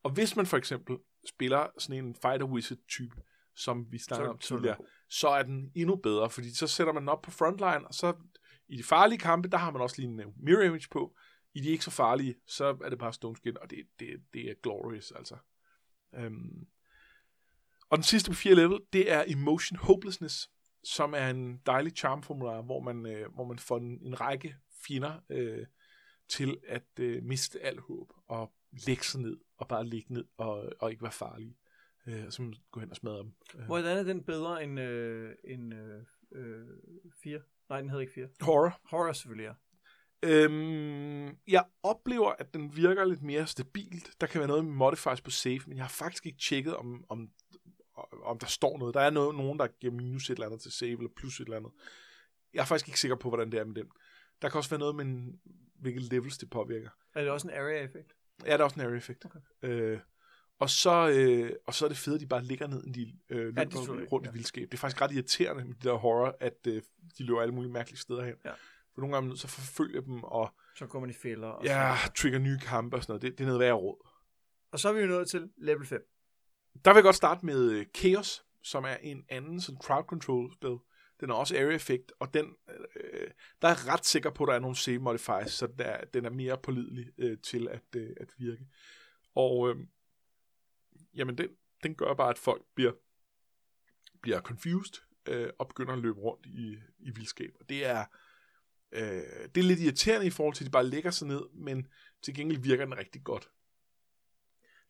Og hvis man for eksempel spiller sådan en fighter wizard type, som vi snakkede om tidligere, så er den endnu bedre, fordi så sætter man den op på frontline, og så i de farlige kampe, der har man også lige en mirror image på. I de ikke så farlige, så er det bare stone skin, og det, det, det er glorious, altså. Øhm. Og den sidste på fire level, det er Emotion Hopelessness, som er en dejlig charm-formular, hvor man, øh, hvor man får en, en række fjender øh, til at øh, miste al håb og lægge sig ned og bare ligge ned og, og ikke være farlige. Øh, og så gå hen og smadre dem. Øh. Hvordan er den bedre end, øh, end øh, øh, 4? Nej, den hedder ikke 4. Horror. Horror selvfølgelig, ja. Øhm, jeg oplever, at den virker lidt mere stabilt. Der kan være noget med modifiers på save, men jeg har faktisk ikke tjekket, om, om, om der står noget. Der er noget, nogen, der giver minus et eller andet til save, eller plus et eller andet. Jeg er faktisk ikke sikker på, hvordan det er med den. Der kan også være noget med, en, hvilke levels det påvirker. Er det også en area-effekt? Ja, det er også en area-effekt. Okay. Øh, og så, øh, og så er det fedt, at de bare ligger ned, de øh, løber ja, rundt ja. i vildskab. Det er faktisk ret irriterende med de der horror, at øh, de løber alle mulige mærkelige steder hen. Ja. For nogle gange så forfølger dem, og... Så går man i fælder. Og ja, så... trigger nye kampe og sådan noget. Det, det er noget værre råd. Og så er vi jo nået til level 5. Der vil jeg godt starte med øh, Chaos, som er en anden sådan crowd control spil. Den har også area effect, og den, øh, der er ret sikker på, at der er nogle save modifiers, så der, den er mere pålidelig øh, til at, øh, at virke. Og øh, jamen den, den gør bare, at folk bliver, bliver confused øh, og begynder at løbe rundt i, i vildskab. Og det er, øh, det er lidt irriterende i forhold til, at de bare lægger sig ned, men til gengæld virker den rigtig godt.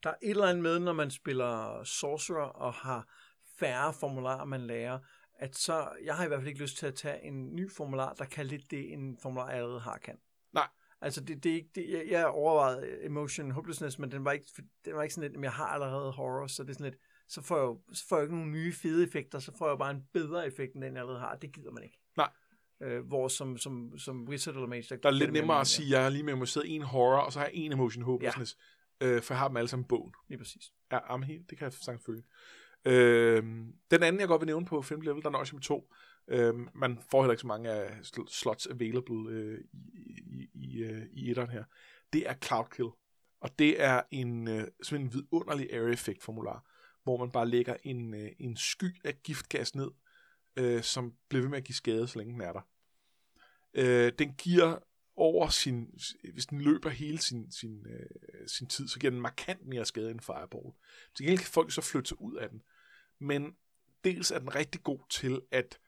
Der er et eller andet med, når man spiller Sorcerer og har færre formularer, man lærer, at så, jeg har i hvert fald ikke lyst til at tage en ny formular, der kan lidt det, en formular allerede har kan. Nej. Altså, det, det er ikke, det, jeg, jeg overvejede Emotion Hopelessness, men den var ikke, den var ikke sådan lidt, at jeg har allerede horror, så det er sådan lidt, så får jeg, så får jeg ikke nogle nye fede effekter, så får jeg bare en bedre effekt, end den jeg allerede har. Det gider man ikke. Nej. Øh, hvor som, som, som Wizard eller Mage, der, der er lidt nemmere at sige, at jeg har lige memoriseret en horror, og så har jeg en Emotion Hopelessness, ja. øh, for jeg har dem alle sammen bogen. Lige præcis. Ja, jamen, det kan jeg sagtens følge. Øh, den anden, jeg godt vil nævne på 5. level, der nøjes med to. Øh, man får heller ikke så mange af slots available øh, i, i, i, øh, i etteren her. Det er Cloudkill. Og det er en, øh, sådan en vidunderlig area effect formular, hvor man bare lægger en, øh, en sky af giftgas ned, øh, som bliver ved med at give skade, så længe den er der. Øh, den giver over sin, hvis den løber hele sin, sin, øh, sin tid, så giver den markant mere skade end Fireball. Til gengæld kan folk så flytte sig ud af den. Men dels er den rigtig god til at,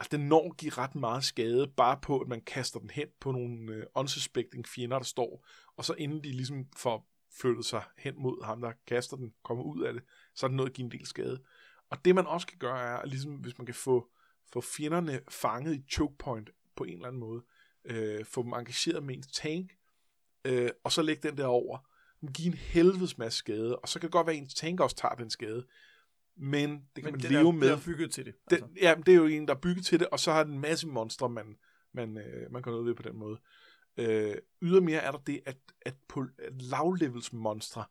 altså, den når at give ret meget skade, bare på at man kaster den hen på nogle øh, unsuspecting fjender, der står, og så inden de ligesom får flyttet sig hen mod ham, der kaster den, kommer ud af det, så er den nået at give en del skade. Og det man også kan gøre, er, at ligesom hvis man kan få, få fjenderne fanget i choke point på en eller anden måde, øh, få dem engageret med ens tank, øh, og så lægge den der over, give en helvedes masse skade, og så kan det godt være, at ens tank også tager den skade, men det kan men man det leve er, med. Det er bygget til det. Altså. det ja, det er jo en, der er bygget til det, og så har den en masse monstre, man, man, øh, man kan noget ved på den måde. Øh, ydermere er der det, at, at på at lavlevels monstre,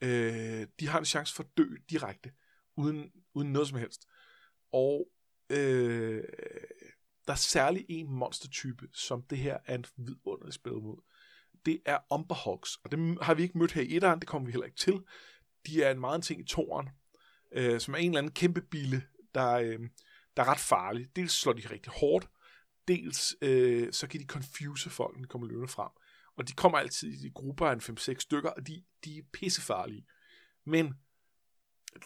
øh, de har en chance for at dø direkte, uden, uden noget som helst. Og øh, der er særlig en monstertype, som det her er en vidunderlig spil mod. Det er Umberhogs, og dem har vi ikke mødt her i etteren, det kommer vi heller ikke til. De er en meget en ting i toren, øh, som er en eller anden kæmpe bille, der, øh, der er ret farlig. Dels slår de rigtig hårdt, dels øh, så kan de confuse folk, når de kommer løbende frem. Og de kommer altid i grupper af en 5-6 stykker, og de, de er pissefarlige. Men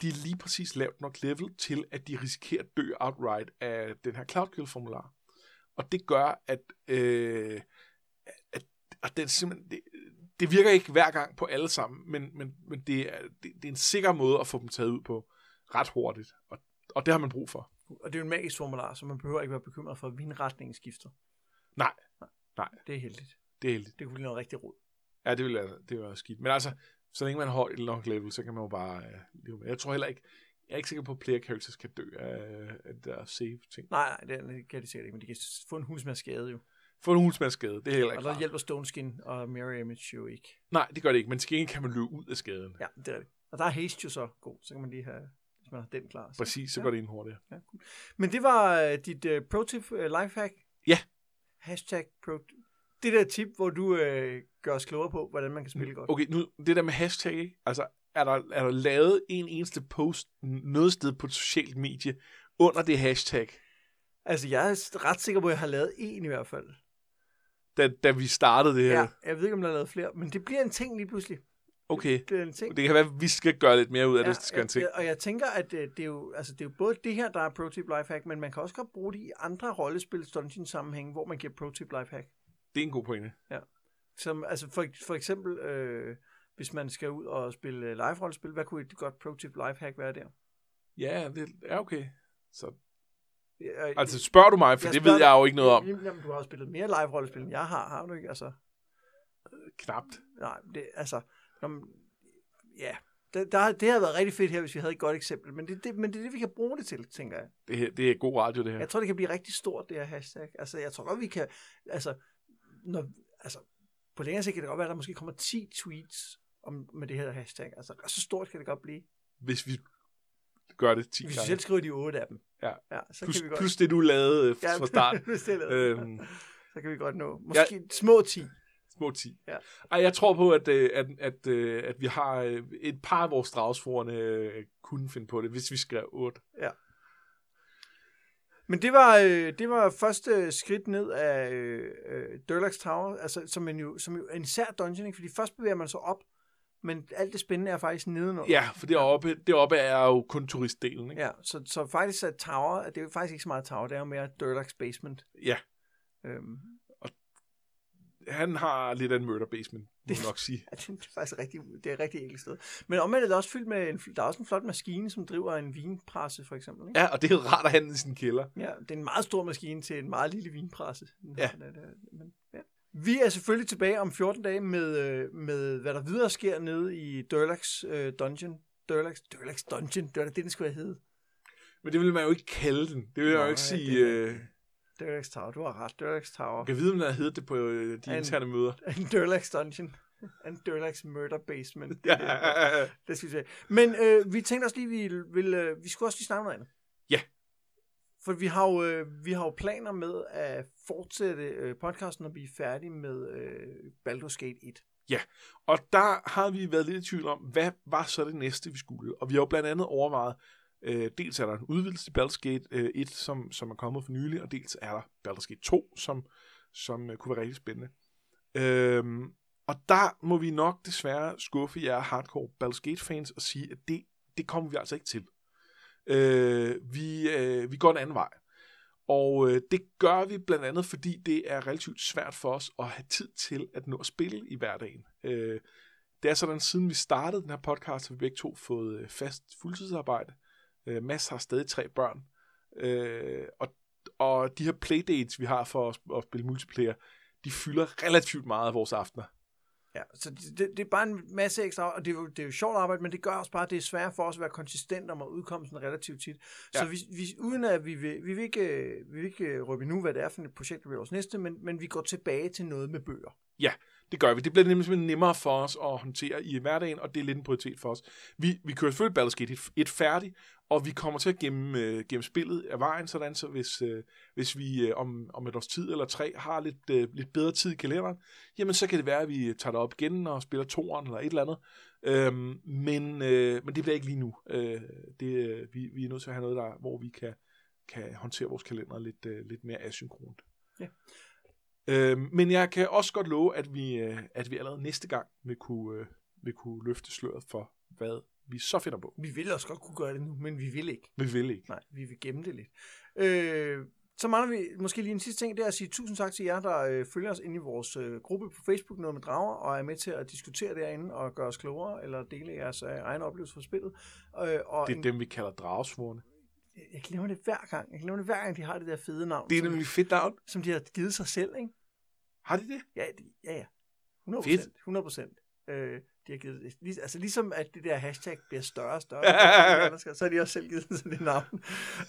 de er lige præcis lavt nok level til, at de risikerer at dø outright af den her Cloud Kill formular. Og det gør, at, øh, at, at den simpelthen, det, det virker ikke hver gang på alle sammen, men, men, men det, er, det, det er en sikker måde at få dem taget ud på ret hurtigt, og, og det har man brug for. Og det er jo en magisk formular, så man behøver ikke være bekymret for, at vindretningen skifter. Nej, nej. Det er heldigt. Det er heldigt. Det kunne blive noget rigtig rod. Ja, det ville det ville være skidt. Men altså, så længe man har et nok level, så kan man jo bare uh, leve med. Jeg tror heller ikke, jeg er ikke sikker på, at player characters kan dø af, af der save ting. Nej, nej, det kan de sikkert ikke, men de kan få en hulsmadsskade jo. Få en hulsmandsskade, det er heller Og ikke der rart. hjælper Stone Skin og Mirror Image jo ikke. Nej, det gør det ikke, men til gengæld kan man løbe ud af skaden. Ja, det er det. Og der er haste jo så god, så kan man lige have, man har den klar. Så. Præcis, så Ja. går det ind hurtigere. Ja, cool. Men det var øh, dit øh, pro-tip, øh, lifehack? Ja. Hashtag pro Det der tip, hvor du øh, gør os klogere på, hvordan man kan spille godt. Okay, nu det der med hashtag, ikke? Altså, er der, er der lavet en eneste post noget sted på et socialt medie under det hashtag, Altså, jeg er ret sikker på, at jeg har lavet en i hvert fald. da, da vi startede det her? Ja, jeg ved ikke, om der er lavet flere, men det bliver en ting lige pludselig. Okay, Det er en ting. det kan være, at vi skal gøre lidt mere ud af Ja, det, det skal en ting. og jeg tænker, at øh, det er, jo, altså, det er jo både det her, der er pro-tip lifehack, men man kan også godt bruge det i andre rollespil dungeon sammenhæng, hvor man giver pro-tip lifehack. Det er en god pointe. Som, altså for, for eksempel, øh, hvis man skal ud og spille øh, live-rollespil, hvad kunne et godt pro-tip lifehack være der? Ja, det er okay. Så, Ja, altså, spørger du mig, for det ved jeg jo ikke noget om. Jamen, du har jo spillet mere live-rollespil, end jeg har, har du ikke? Altså, Knapt. nej, det, altså, når, man- ja, det, der, det havde været rigtig fedt her, hvis vi havde et godt eksempel, men det, det, men det er det, vi kan bruge det til, tænker jeg. Det, det er god radio, det her. Jeg tror, det kan blive rigtig stort, det her hashtag. Altså, jeg tror godt, vi kan, altså, når, altså, på længere sigt kan det godt være, at der måske kommer 10 tweets om, med det her hashtag. Altså, så stort kan det godt blive. Hvis vi gør det 10 Hvis vi selv skriver de 8 af dem. Ja. ja så Plus, kan vi godt. plus det, du lavede øh, fra start. hvis det er lavet. øhm, så kan vi godt nå. Måske små 10. små 10. Ja. Ej, jeg tror på, at, øh, at, at, øh, at vi har øh, et par af vores dragsforerne kunne finde på det, hvis vi skrev 8. Men det var, øh, det var første skridt ned af øh, Durlax Tower, altså, som, en jo, som jo er en sær dungeon, ikke? fordi først bevæger man sig op, men alt det spændende er faktisk nedenunder. Ja, for deroppe, deroppe er jo kun turistdelen. Ikke? Ja, så, så faktisk er Tower, det er jo faktisk ikke så meget Tower, det er jo mere Durlax Basement. Ja. Øhm, Han har lidt af en murder basement, må man nok sige. ja, det er faktisk rigtig, det er rigtig enkelt sted. Men omvendt er det også fyldt med, en, der er også en flot maskine, som driver en vinpresse, for eksempel. Ikke? Ja, og det er jo rart at have den i sin kælder. Ja, det er en meget stor maskine til en meget lille vinpresse. Ja. Men, øh, ja. Vi er selvfølgelig tilbage om 14 dage med, øh, med hvad der videre sker nede i Durlax øh, Dungeon. Durlax, Durlax Dungeon, det var det, den skulle have heddet. Men det vil man jo ikke kalde den. Det vil jeg jo ikke sige. det Øh, Durlax Tower, du har ret. Durlax Tower. jeg kan vide, om heddet det på øh, de En- interne møder. En Durlax Dungeon. En Durlax Murder Basement. Ja, Det, det skal vi se. Men øh, vi tænkte også lige, vi, vil, øh, vi skulle også lige snakke noget andet. Ja. For vi har jo, øh, vi har jo planer med at fortsætte øh, podcasten, når vi er færdige med øh, Baldur's Gate 1. Og der har vi været lidt i tvivl om, hvad var så det næste, vi skulle? Og vi har jo blandt andet overvejet, øh, dels er der en udvidelse til Baldur's Gate øh, 1, som, som er kommet for nylig, og dels er der Baldur's Gate 2, som, som øh, kunne være rigtig spændende. Øh, og der må vi nok desværre skuffe jer hardcore Baldur's Gate-fans og sige, at det, det kommer vi altså ikke til. Øh, vi, øh, vi går en anden vej. Og øh, det gør vi blandt andet, fordi det er relativt svært for os at have tid til at nå at spille i hverdagen. Øh, det er sådan, siden vi startede den her podcast, har vi begge to fået øh, fast fuldtidsarbejde. Øh, Mads har stadig tre børn. Øh, og, og de her playdates, vi har for at, at spille multiplayer, de fylder relativt meget af vores aftener. Ja, så det, det, det er bare en masse ekstra, og det er, jo, det er jo sjovt arbejde, men det gør også bare, at det er svært for os at være konsistent om at udkomme sådan relativt tit. Ja. Så Ja. vi, vi, uden at vi vil, vi vil ikke, øh, vi vil ikke øh, røbe nu, hvad det er for et projekt, der bliver vores næste, men, men vi går tilbage til noget med bøger. Det gør vi. Det bliver nemlig nemmere for os at håndtere i hverdagen, og det er lidt en prioritet for os. Vi, vi kører selvfølgelig Baldur's Gate 1, et færdigt, og vi kommer til at gemme, øh, gemme spillet af vejen, sådan så hvis, øh, hvis vi øh, om, om et års tid eller tre har lidt, øh, lidt bedre tid i kalenderen, jamen så kan det være, at vi tager det op igen og spiller toeren eller et eller andet. Øhm, men, øh, men det bliver ikke lige nu. Øh, det, øh, vi, vi er nødt til at have noget, der, hvor vi kan, kan håndtere vores kalender lidt, øh, lidt mere asynkront. Ja. Øh, men jeg kan også godt love, at vi, øh, at vi allerede næste gang vil kunne, øh, vil kunne løfte sløret for, hvad vi så finder på. Vi vil også godt kunne gøre det nu, men vi vil ikke. Vi vil ikke. Nej, vi vil gemme det lidt. Øh, så mangler vi måske lige en sidste ting, det er at sige tusind tak til jer, der øh, følger os inde i vores øh, gruppe på Facebook, noget med drager, og er med til at diskutere derinde og gøre os klogere, eller dele jeres øh, egne oplevelser fra spillet. Øh, og Det er en, dem, vi kalder dragesvorene. jeg glemmer det hver gang. Jeg glemmer det hver gang, de har det der fede navn, Det er nemlig fedt navn. som de har givet sig selv, ikke? Har de det? Ja, de, ja, ja. 100 Fedt. procent. 100 procent. Øh, de har givet, det- altså ligesom at det der hashtag bliver større og større, så har de også selv givet sådan et navn.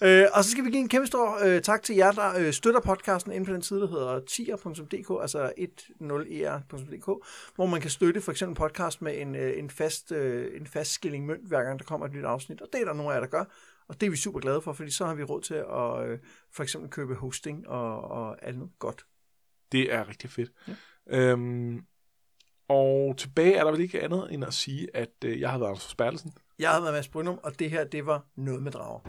Øh, og så skal vi give en kæmpe stor øh, tak til jer, der øh, støtter podcasten inde på den side, der hedder tier.dk, altså 10er.dk, hvor man kan støtte for eksempel podcast med en, øh, en, fast, øh, en fast skilling mønt, hver gang der kommer et nyt afsnit. Og det er der nogle af jer, der gør. Og det er vi super glade for, fordi så har vi råd til at øh, for eksempel købe hosting og, og andet godt. Det er rigtig fedt. Ja. Øhm, og tilbage er der vel ikke andet end at sige, at øh, jeg har været Anders Forsbergelsen. Jeg har været Mads Brynum, og det her, det var noget med drager.